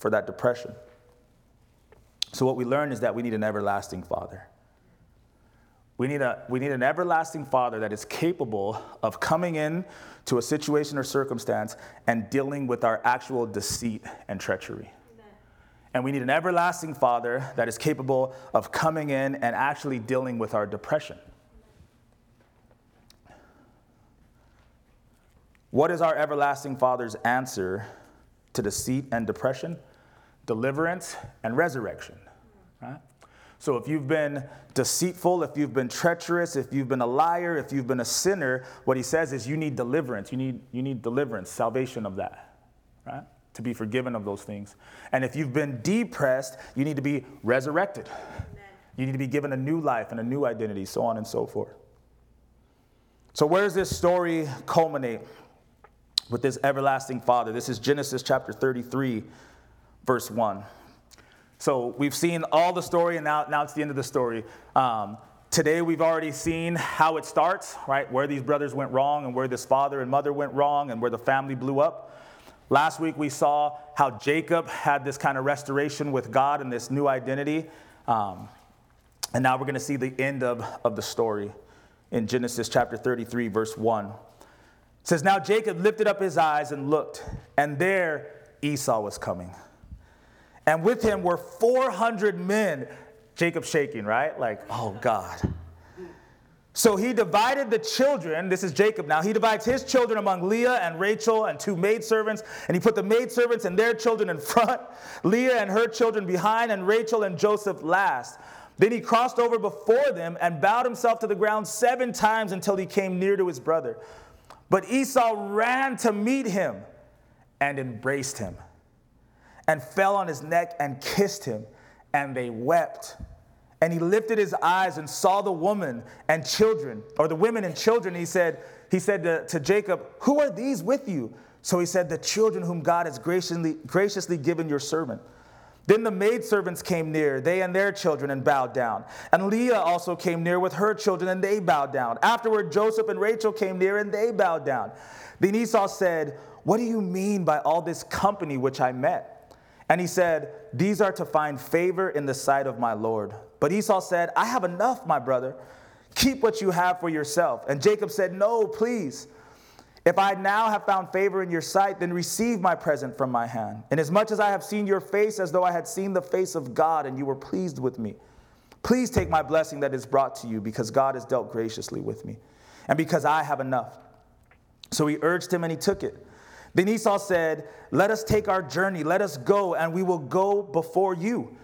for that depression. So, what we learn is that we need an everlasting father. We need, a, we need an everlasting Father that is capable of coming in to a situation or circumstance and dealing with our actual deceit and treachery. Amen. And we need an everlasting Father that is capable of coming in and actually dealing with our depression. What is our everlasting Father's answer to deceit and depression? Deliverance and resurrection. Right? So if you've been deceitful, if you've been treacherous, if you've been a liar, if you've been a sinner, what he says is you need deliverance. You need, you need deliverance, salvation of that, right? To be forgiven of those things. And if you've been depressed, you need to be resurrected. You need to be given a new life and a new identity, so on and so forth. So, where does this story culminate with this everlasting Father? This is Genesis chapter 33, verse 1. So we've seen all the story, and now, now it's the end of the story. Um, today we've already seen how it starts, right? Where these brothers went wrong, and where this father and mother went wrong, and where the family blew up. Last week we saw how Jacob had this kind of restoration with God and this new identity. Um, and now we're going to see the end of, of the story in Genesis chapter 33, verse 1. It says, Now Jacob lifted up his eyes and looked, and there Esau was coming and with him were 400 men. Jacob shaking, right? Like, oh God. So he divided the children. This is Jacob now. He divides his children among Leah and Rachel and two maidservants. And he put the maidservants and their children in front, Leah and her children behind, and Rachel and Joseph last. Then he crossed over before them and bowed himself to the ground seven times until he came near to his brother. But Esau ran to meet him and embraced him and fell on his neck and kissed him, and they wept. And he lifted his eyes and saw the woman and children, or the women and children. he said, he said to, to Jacob, Who are these with you? So he said, The children whom God has graciously, graciously given your servant. Then the maidservants came near, they and their children, and bowed down. And Leah also came near with her children, and they bowed down. Afterward, Joseph and Rachel came near, and they bowed down. Then Esau said, What do you mean by all this company which I met? And he said, These are to find favor in the sight of my Lord. But Esau said, I have enough, my brother. Keep what you have for yourself. And Jacob said, No, please. If I now have found favor in your sight, then receive my present from my hand. Inasmuch as I have seen your face as though I had seen the face of God, and you were pleased with me. Please take my blessing that is brought to you, because God has dealt graciously with me, and because I have enough. So he urged him, and he took it. Then Esau said, Let us take our journey, let us go, and we will go before you.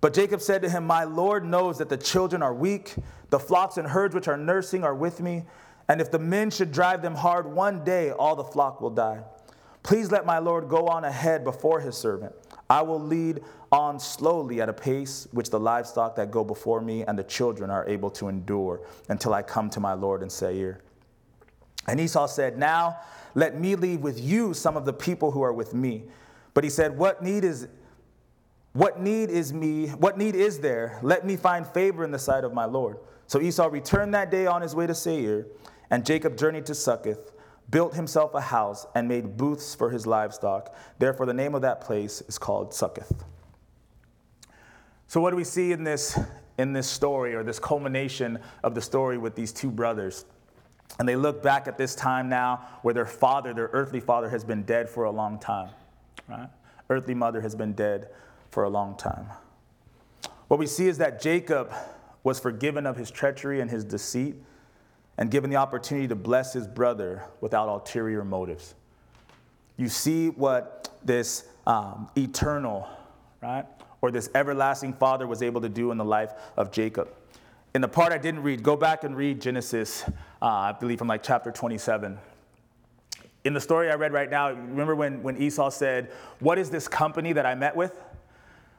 But Jacob said to him, My Lord knows that the children are weak, the flocks and herds which are nursing are with me. And if the men should drive them hard, one day all the flock will die. Please let my Lord go on ahead before his servant. I will lead on slowly at a pace which the livestock that go before me and the children are able to endure until I come to my Lord in Seir. And Esau said, Now let me leave with you some of the people who are with me. But he said, What need is what need is me? What need is there? Let me find favor in the sight of my Lord. So Esau returned that day on his way to Seir, and Jacob journeyed to Succoth, built himself a house, and made booths for his livestock. Therefore, the name of that place is called Succoth. So, what do we see in this, in this story, or this culmination of the story with these two brothers? And they look back at this time now where their father, their earthly father, has been dead for a long time. Right? Earthly mother has been dead for a long time. What we see is that Jacob was forgiven of his treachery and his deceit and given the opportunity to bless his brother without ulterior motives. You see what this um, eternal, right, or this everlasting father was able to do in the life of Jacob. In the part I didn't read, go back and read Genesis, uh, I believe from like chapter 27. In the story I read right now, remember when, when Esau said, What is this company that I met with?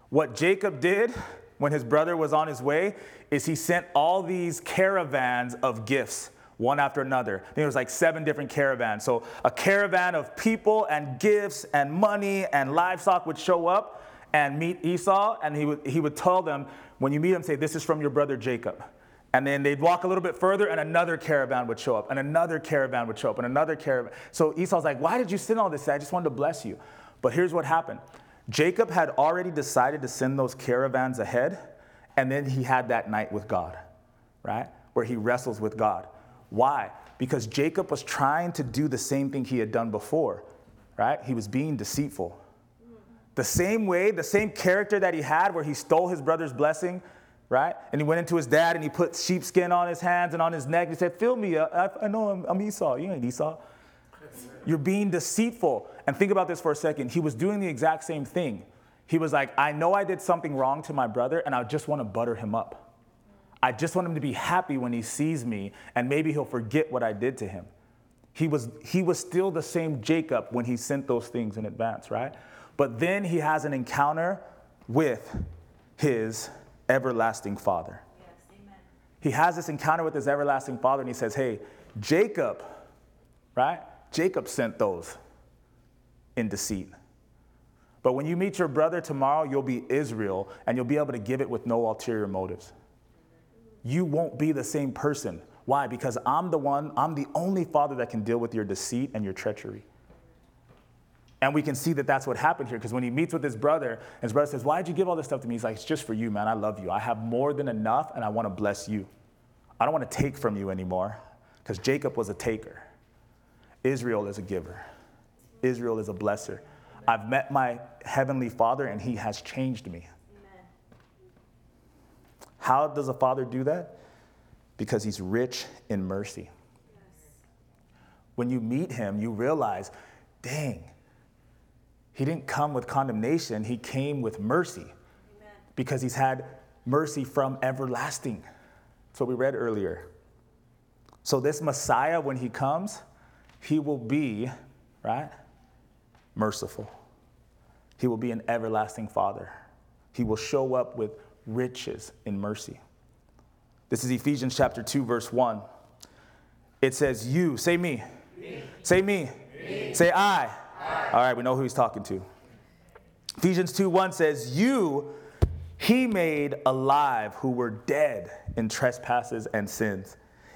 What Jacob did when his brother was on his way is he sent all these caravans of gifts one after another. I it was like seven different caravans. So a caravan of people and gifts and money and livestock would show up and meet Esau, and he would, he would tell them, when you meet him, say, This is from your brother Jacob. And then they'd walk a little bit further, and another caravan would show up, and another caravan would show up, and another caravan. So Esau's like, Why did you send all this? I just wanted to bless you. But here's what happened Jacob had already decided to send those caravans ahead, and then he had that night with God, right? Where he wrestles with God. Why? Because Jacob was trying to do the same thing he had done before, right? He was being deceitful. The same way, the same character that he had where he stole his brother's blessing, right? And he went into his dad and he put sheepskin on his hands and on his neck. He said, Fill me. I, I know I'm, I'm Esau. You ain't Esau. You're being deceitful. And think about this for a second. He was doing the exact same thing. He was like, I know I did something wrong to my brother, and I just want to butter him up. I just want him to be happy when he sees me, and maybe he'll forget what I did to him. He was, he was still the same Jacob when he sent those things in advance, right? But then he has an encounter with his everlasting father. Yes, amen. He has this encounter with his everlasting father, and he says, Hey, Jacob, right? Jacob sent those in deceit. But when you meet your brother tomorrow, you'll be Israel and you'll be able to give it with no ulterior motives. You won't be the same person. Why? Because I'm the one, I'm the only father that can deal with your deceit and your treachery. And we can see that that's what happened here because when he meets with his brother, his brother says, Why did you give all this stuff to me? He's like, It's just for you, man. I love you. I have more than enough and I want to bless you. I don't want to take from you anymore because Jacob was a taker. Israel is a giver, Israel is a blesser. I've met my heavenly father and he has changed me. Amen. How does a father do that? Because he's rich in mercy. When you meet him, you realize, dang, he didn't come with condemnation, he came with mercy Amen. because he's had mercy from everlasting. That's what we read earlier. So, this Messiah, when he comes, he will be, right, merciful. He will be an everlasting father. He will show up with riches in mercy. This is Ephesians chapter 2, verse 1. it says you. Say me. Say me. Say I. All right, we know who he's talking to. Ephesians 2 1 says, You he made alive who were dead in trespasses and sins,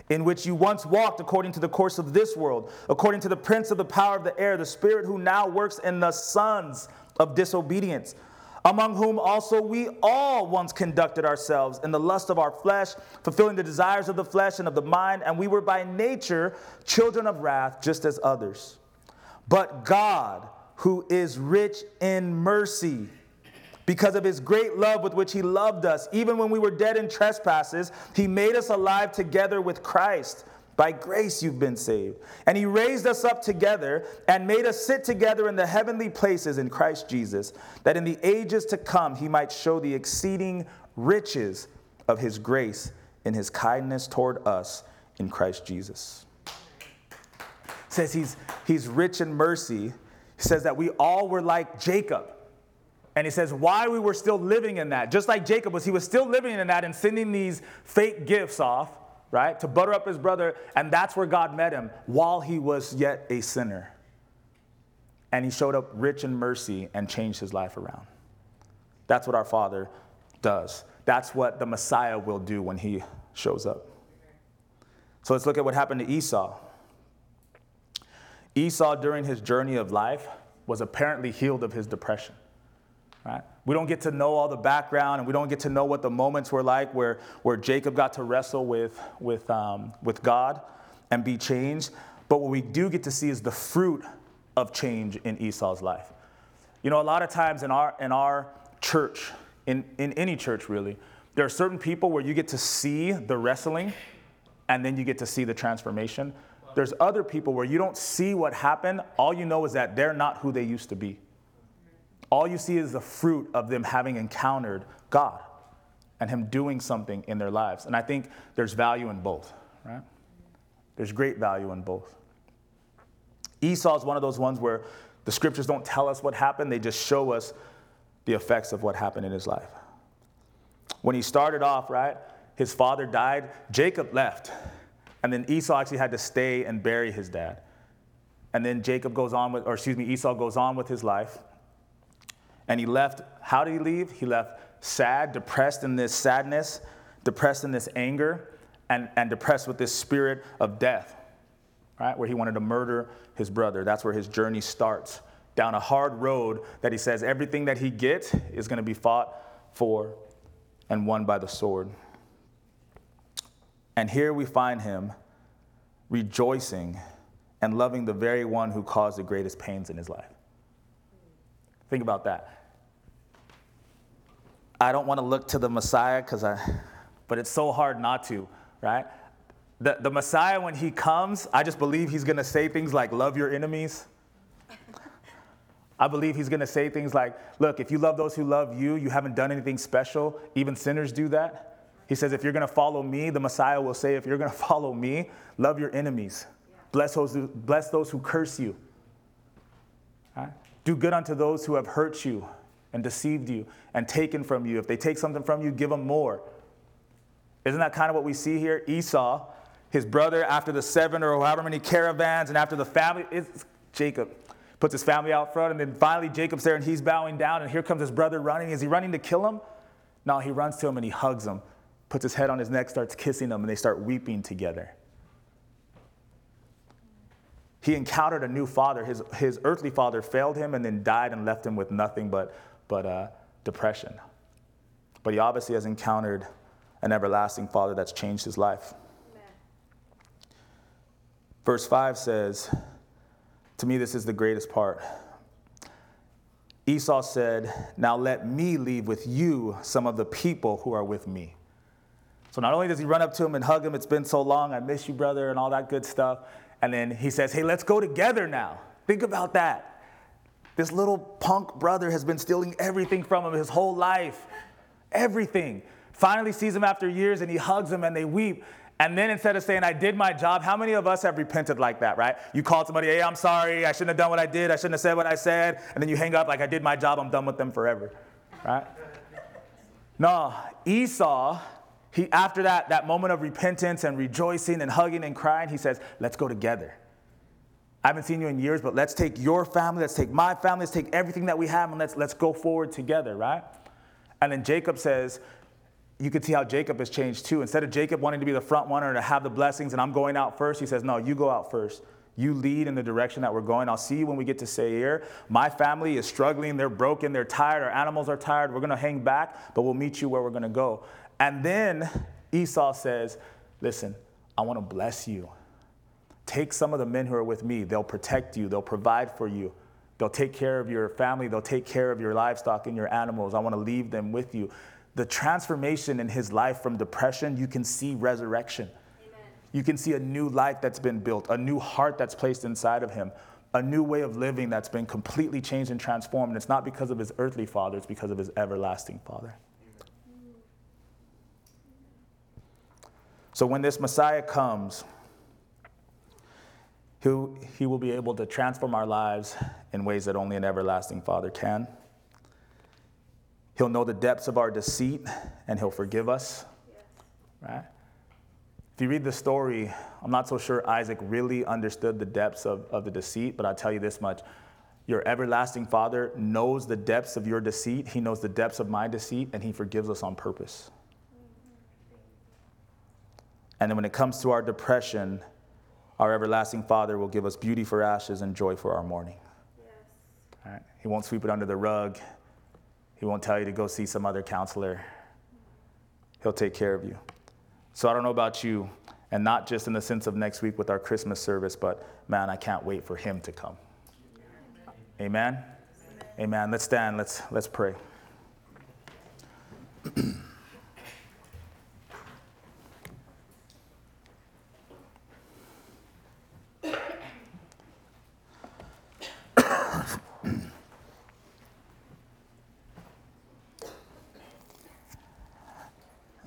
in which you once walked according to the course of this world, according to the prince of the power of the air, the spirit who now works in the sons of disobedience, among whom also we all once conducted ourselves in the lust of our flesh, fulfilling the desires of the flesh and of the mind, and we were by nature children of wrath, just as others. But God, who is rich in mercy, because of his great love with which he loved us, even when we were dead in trespasses, he made us alive together with Christ. By grace you've been saved. And he raised us up together and made us sit together in the heavenly places in Christ Jesus, that in the ages to come he might show the exceeding riches of his grace in his kindness toward us in Christ Jesus. Says he's, he's rich in mercy. He says that we all were like Jacob. And he says why we were still living in that. Just like Jacob was, he was still living in that and sending these fake gifts off, right, to butter up his brother. And that's where God met him while he was yet a sinner. And he showed up rich in mercy and changed his life around. That's what our Father does. That's what the Messiah will do when he shows up. So let's look at what happened to Esau. Esau, during his journey of life, was apparently healed of his depression. Right? We don't get to know all the background and we don't get to know what the moments were like where, where Jacob got to wrestle with, with, um, with God and be changed. But what we do get to see is the fruit of change in Esau's life. You know, a lot of times in our, in our church, in, in any church really, there are certain people where you get to see the wrestling and then you get to see the transformation. There's other people where you don't see what happened. All you know is that they're not who they used to be. All you see is the fruit of them having encountered God and Him doing something in their lives. And I think there's value in both, right? There's great value in both. Esau is one of those ones where the scriptures don't tell us what happened, they just show us the effects of what happened in his life. When he started off, right, his father died, Jacob left. And then Esau actually had to stay and bury his dad. And then Jacob goes on with, or excuse me, Esau goes on with his life. And he left, how did he leave? He left sad, depressed in this sadness, depressed in this anger, and, and depressed with this spirit of death, right? Where he wanted to murder his brother. That's where his journey starts. Down a hard road that he says everything that he gets is going to be fought for and won by the sword. And here we find him rejoicing and loving the very one who caused the greatest pains in his life. Think about that. I don't want to look to the Messiah because I, but it's so hard not to, right? The, the Messiah, when he comes, I just believe he's going to say things like, Love your enemies. I believe he's going to say things like, Look, if you love those who love you, you haven't done anything special. Even sinners do that. He says, If you're going to follow me, the Messiah will say, If you're going to follow me, love your enemies. Bless those, who, bless those who curse you. Right? Do good unto those who have hurt you and deceived you and taken from you. If they take something from you, give them more. Isn't that kind of what we see here? Esau, his brother, after the seven or however many caravans, and after the family, it's Jacob puts his family out front, and then finally Jacob's there and he's bowing down, and here comes his brother running. Is he running to kill him? No, he runs to him and he hugs him, puts his head on his neck, starts kissing him, and they start weeping together. He encountered a new father. His, his earthly father failed him and then died and left him with nothing but, but uh, depression. But he obviously has encountered an everlasting father that's changed his life. Amen. Verse 5 says, To me, this is the greatest part. Esau said, Now let me leave with you some of the people who are with me. So not only does he run up to him and hug him, it's been so long, I miss you, brother, and all that good stuff. And then he says, Hey, let's go together now. Think about that. This little punk brother has been stealing everything from him his whole life. Everything. Finally sees him after years and he hugs him and they weep. And then instead of saying, I did my job, how many of us have repented like that, right? You called somebody, hey, I'm sorry, I shouldn't have done what I did, I shouldn't have said what I said, and then you hang up like, I did my job, I'm done with them forever, right? no, Esau he, after that, that moment of repentance and rejoicing and hugging and crying, he says, Let's go together. I haven't seen you in years, but let's take your family, let's take my family, let's take everything that we have, and let's, let's go forward together, right? And then Jacob says, you can see how Jacob has changed too. Instead of Jacob wanting to be the front runner to have the blessings and I'm going out first, he says, No, you go out first. You lead in the direction that we're going. I'll see you when we get to Seir. My family is struggling. They're broken. They're tired. Our animals are tired. We're going to hang back, but we'll meet you where we're going to go. And then Esau says, Listen, I want to bless you. Take some of the men who are with me. They'll protect you, they'll provide for you. They'll take care of your family. They'll take care of your livestock and your animals. I want to leave them with you. The transformation in his life from depression, you can see resurrection. You can see a new life that's been built, a new heart that's placed inside of him, a new way of living that's been completely changed and transformed. And it's not because of his earthly father, it's because of his everlasting father. So when this Messiah comes, he he will be able to transform our lives in ways that only an everlasting Father can. He'll know the depths of our deceit and he'll forgive us. Right? If you read the story, I'm not so sure Isaac really understood the depths of, of the deceit, but I'll tell you this much. Your everlasting Father knows the depths of your deceit, He knows the depths of my deceit, and He forgives us on purpose. And then when it comes to our depression, our everlasting Father will give us beauty for ashes and joy for our mourning. Yes. He won't sweep it under the rug. He won't tell you to go see some other counselor. He'll take care of you. So I don't know about you, and not just in the sense of next week with our Christmas service, but man, I can't wait for him to come. Amen. Amen. Amen. Let's stand. Let's let's pray.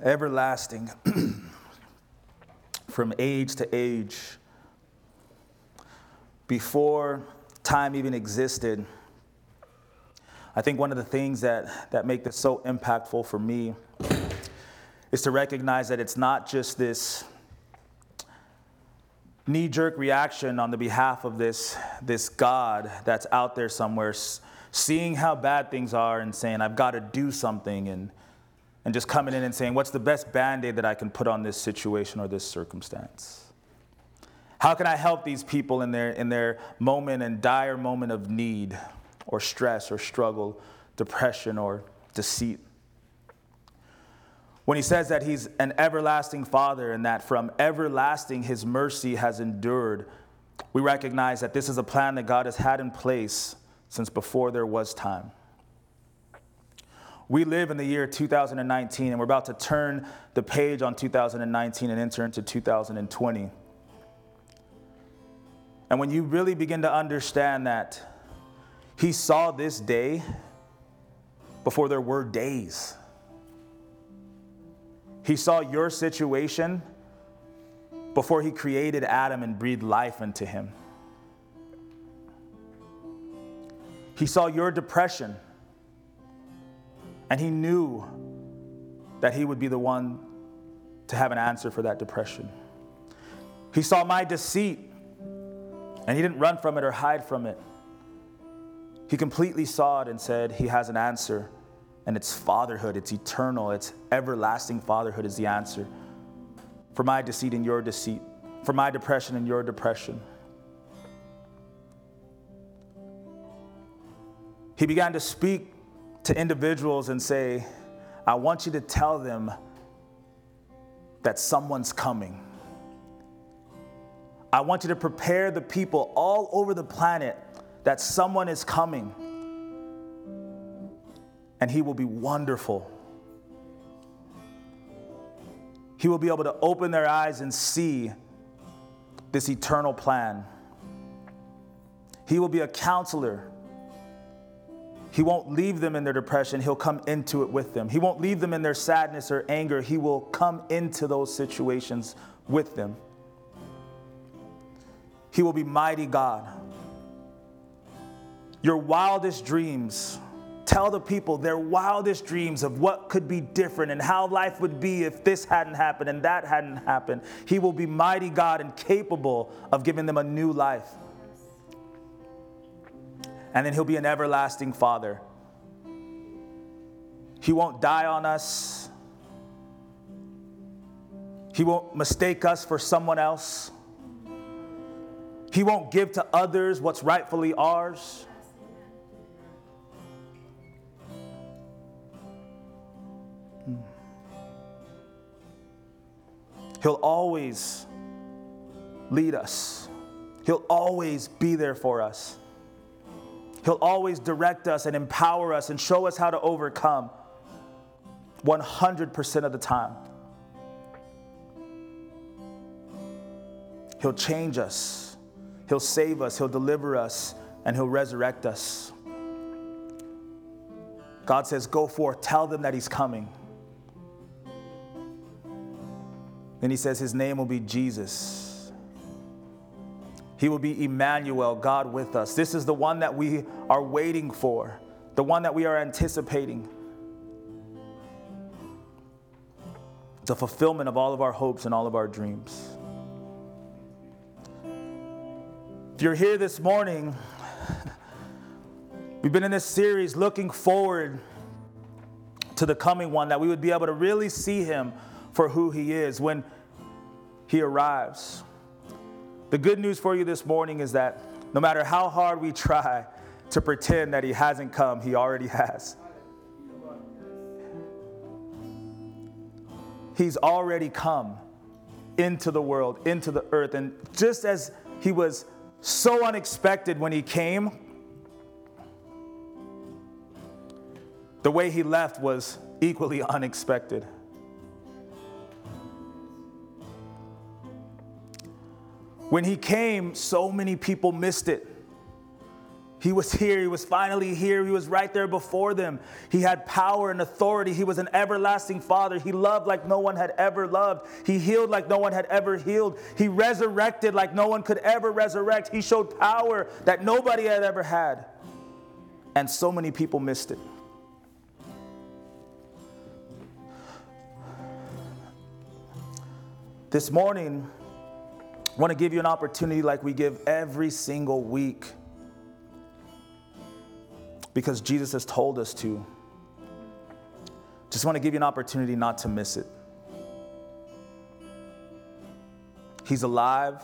everlasting from age to age. Before time even existed, I think one of the things that, that make this so impactful for me is to recognize that it's not just this knee jerk reaction on the behalf of this, this God that's out there somewhere, seeing how bad things are and saying, I've got to do something. And and just coming in and saying, What's the best band aid that I can put on this situation or this circumstance? How can I help these people in their, in their moment and dire moment of need or stress or struggle, depression or deceit? When he says that he's an everlasting father and that from everlasting his mercy has endured, we recognize that this is a plan that God has had in place since before there was time. We live in the year 2019, and we're about to turn the page on 2019 and enter into 2020. And when you really begin to understand that He saw this day before there were days, He saw your situation before He created Adam and breathed life into him. He saw your depression and he knew that he would be the one to have an answer for that depression. He saw my deceit, and he didn't run from it or hide from it. He completely saw it and said, He has an answer, and it's fatherhood, it's eternal, it's everlasting fatherhood is the answer for my deceit and your deceit, for my depression and your depression. He began to speak to individuals and say, I want you to tell them that someone's coming. I want you to prepare the people all over the planet that someone is coming. And he will be wonderful. He will be able to open their eyes and see this eternal plan. He will be a counselor he won't leave them in their depression, He'll come into it with them. He won't leave them in their sadness or anger, He will come into those situations with them. He will be mighty God. Your wildest dreams tell the people their wildest dreams of what could be different and how life would be if this hadn't happened and that hadn't happened. He will be mighty God and capable of giving them a new life. And then He'll be an everlasting Father. He won't die on us. He won't mistake us for someone else. He won't give to others what's rightfully ours. Hmm. He'll always lead us. He'll always be there for us. He'll always direct us and empower us and show us how to overcome 100% of the time. He'll change us, He'll save us, He'll deliver us, and He'll resurrect us. God says, Go forth, tell them that He's coming. Then He says, His name will be Jesus. He will be Emmanuel, God with us. This is the one that we are waiting for, the one that we are anticipating. The fulfillment of all of our hopes and all of our dreams. If you're here this morning, we've been in this series looking forward to the coming one, that we would be able to really see him for who he is when he arrives. The good news for you this morning is that no matter how hard we try to pretend that he hasn't come, he already has. He's already come into the world, into the earth. And just as he was so unexpected when he came. The way he left was equally unexpected. When he came, so many people missed it. He was here. He was finally here. He was right there before them. He had power and authority. He was an everlasting father. He loved like no one had ever loved. He healed like no one had ever healed. He resurrected like no one could ever resurrect. He showed power that nobody had ever had. And so many people missed it. This morning, want to give you an opportunity like we give every single week because Jesus has told us to. Just want to give you an opportunity not to miss it. He's alive,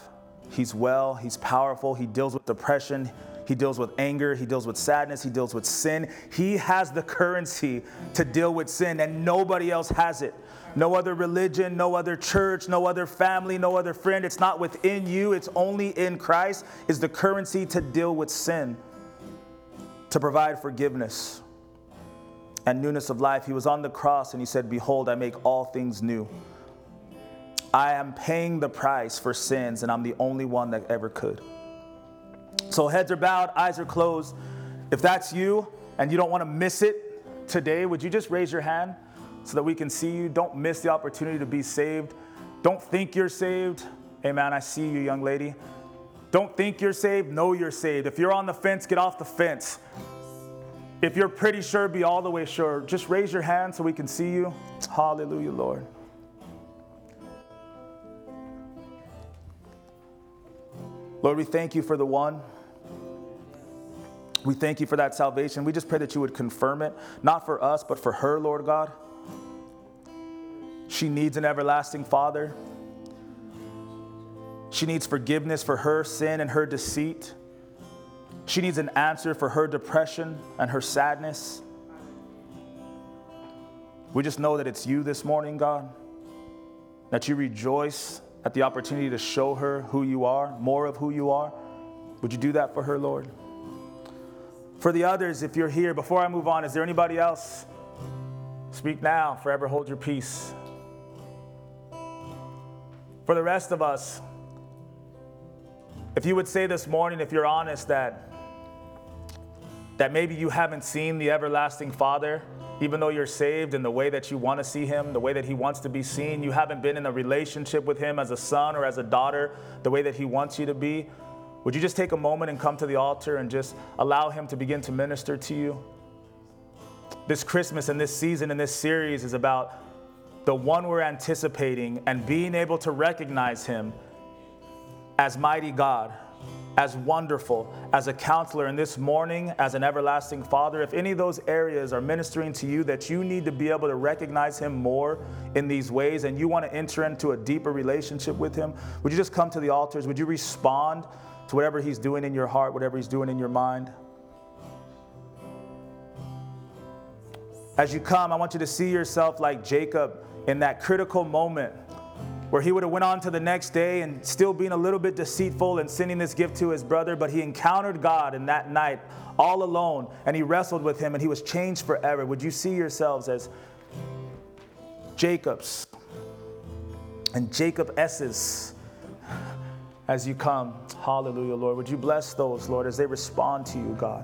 He's well, He's powerful, He deals with depression, He deals with anger, He deals with sadness, He deals with sin. He has the currency to deal with sin, and nobody else has it. No other religion, no other church, no other family, no other friend. It's not within you, it's only in Christ is the currency to deal with sin to provide forgiveness and newness of life. He was on the cross and he said, Behold, I make all things new. I am paying the price for sins, and I'm the only one that ever could. So, heads are bowed, eyes are closed. If that's you and you don't want to miss it today, would you just raise your hand so that we can see you? Don't miss the opportunity to be saved. Don't think you're saved. Hey, Amen. I see you, young lady. Don't think you're saved, know you're saved. If you're on the fence, get off the fence. If you're pretty sure, be all the way sure. Just raise your hand so we can see you. Hallelujah, Lord. Lord, we thank you for the one. We thank you for that salvation. We just pray that you would confirm it, not for us, but for her, Lord God. She needs an everlasting Father. She needs forgiveness for her sin and her deceit. She needs an answer for her depression and her sadness. We just know that it's you this morning, God, that you rejoice at the opportunity to show her who you are, more of who you are. Would you do that for her, Lord? For the others, if you're here, before I move on, is there anybody else? Speak now, forever hold your peace. For the rest of us, if you would say this morning, if you're honest, that, that maybe you haven't seen the everlasting Father, even though you're saved in the way that you want to see Him, the way that He wants to be seen, you haven't been in a relationship with Him as a son or as a daughter, the way that He wants you to be, would you just take a moment and come to the altar and just allow Him to begin to minister to you? this Christmas and this season and this series is about the one we're anticipating and being able to recognize him as mighty God, as wonderful, as a counselor, and this morning as an everlasting Father. If any of those areas are ministering to you that you need to be able to recognize Him more in these ways and you want to enter into a deeper relationship with Him, would you just come to the altars? Would you respond to whatever He's doing in your heart, whatever He's doing in your mind? As you come, I want you to see yourself like Jacob in that critical moment where he would have went on to the next day and still being a little bit deceitful and sending this gift to his brother but he encountered god in that night all alone and he wrestled with him and he was changed forever. Would you see yourselves as jacob's and jacob s's as you come? Hallelujah lord. Would you bless those lord as they respond to you god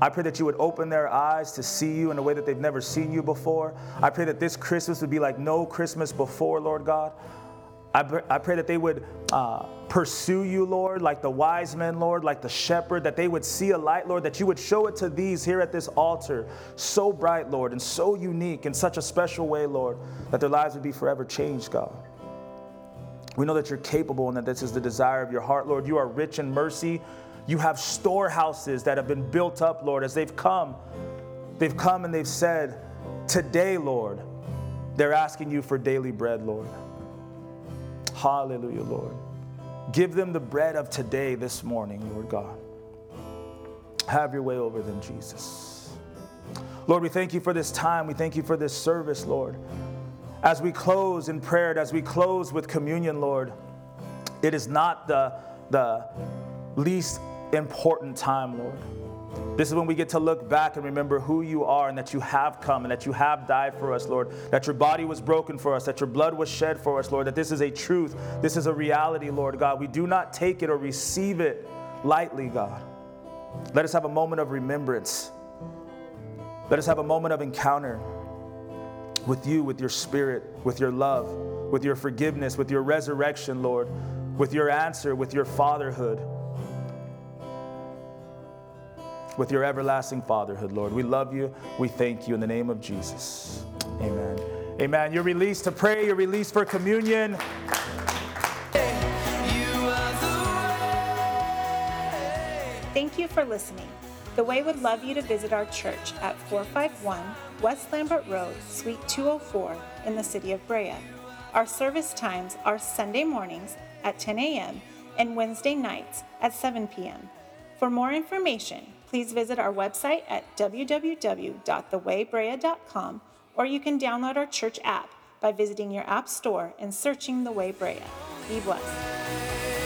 I pray that you would open their eyes to see you in a way that they've never seen you before. I pray that this Christmas would be like no Christmas before, Lord God. I, I pray that they would uh, pursue you, Lord, like the wise men, Lord, like the shepherd, that they would see a light, Lord, that you would show it to these here at this altar, so bright, Lord, and so unique in such a special way, Lord, that their lives would be forever changed, God. We know that you're capable and that this is the desire of your heart, Lord. You are rich in mercy. You have storehouses that have been built up, Lord, as they've come. They've come and they've said, Today, Lord, they're asking you for daily bread, Lord. Hallelujah, Lord. Give them the bread of today, this morning, Lord God. Have your way over them, Jesus. Lord, we thank you for this time. We thank you for this service, Lord. As we close in prayer, as we close with communion, Lord, it is not the, the least important time, Lord. This is when we get to look back and remember who you are and that you have come and that you have died for us, Lord. That your body was broken for us, that your blood was shed for us, Lord. That this is a truth, this is a reality, Lord God. We do not take it or receive it lightly, God. Let us have a moment of remembrance. Let us have a moment of encounter with you, with your spirit, with your love, with your forgiveness, with your resurrection, Lord, with your answer, with your fatherhood with your everlasting fatherhood, Lord. We love you. We thank you in the name of Jesus. Amen. Amen. You're released to pray, you're released for communion. Thank you for listening. The Way would love you to visit our church at 451 West Lambert Road, Suite 204 in the city of Brea. Our service times are Sunday mornings at 10 a.m. and Wednesday nights at 7 p.m. For more information, please visit our website at www.thewaybrea.com or you can download our church app by visiting your app store and searching The Way Brea. Be blessed.